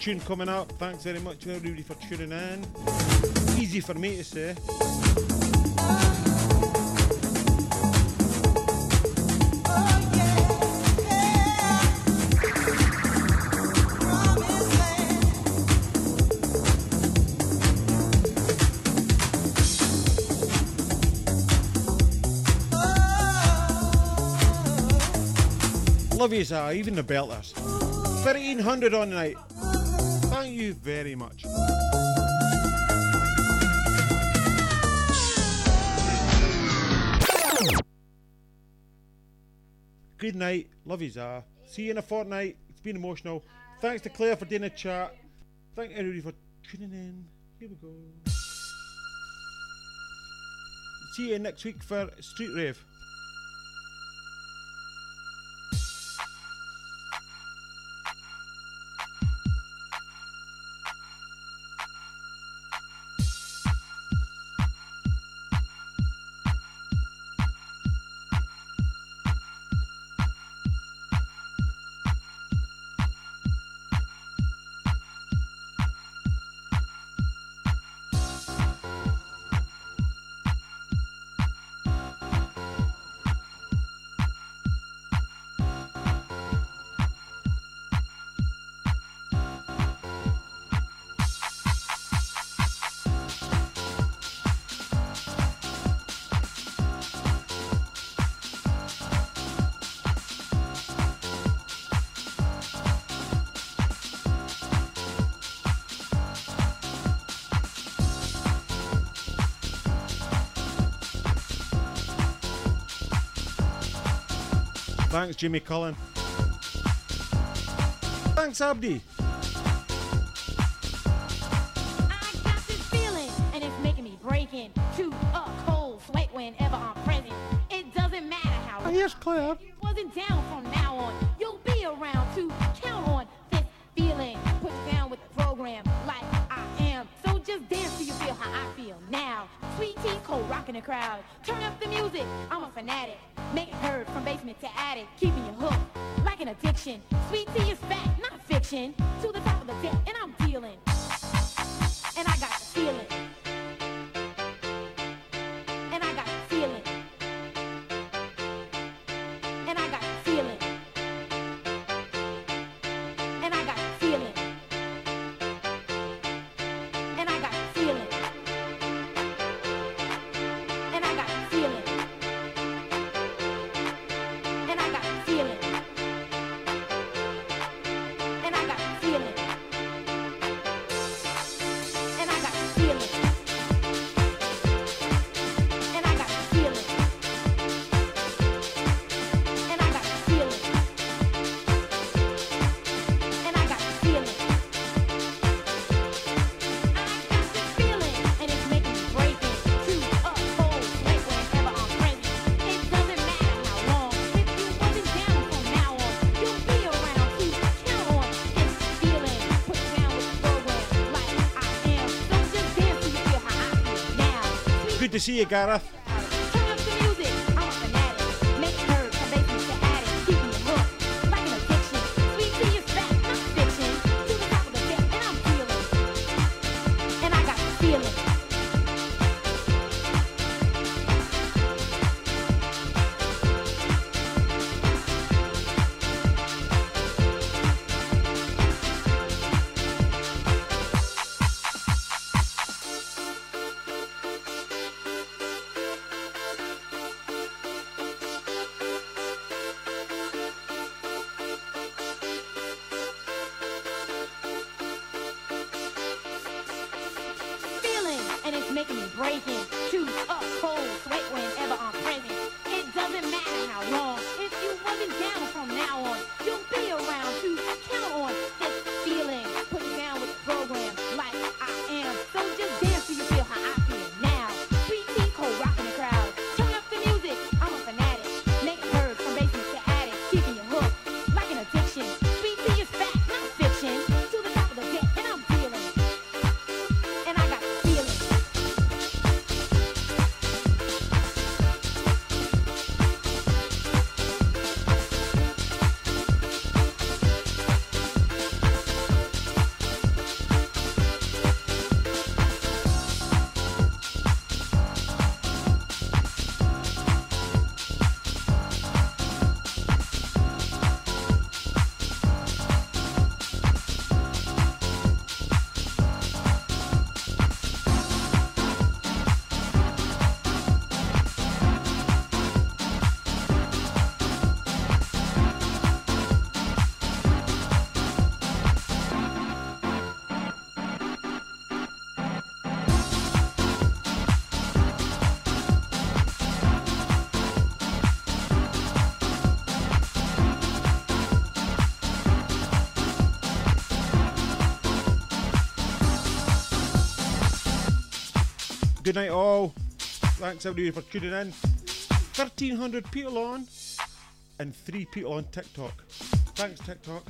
tune coming up. Thanks very much, uh, everybody, for tuning in. Easy for me to say. Love you, uh, even the belters. 1300 on the night very much. Good night. Love you, Zara. Ah. See you in a fortnight. It's been emotional. Thanks to Claire for doing the chat. Thank everybody for tuning in. Here we go. See you next week for Street Rave. Thanks, Jimmy Cullen. Thanks, Abdi. see you, Gareth. Good night, all. Thanks everybody for tuning in. 1,300 people on and three people on TikTok. Thanks, TikTok.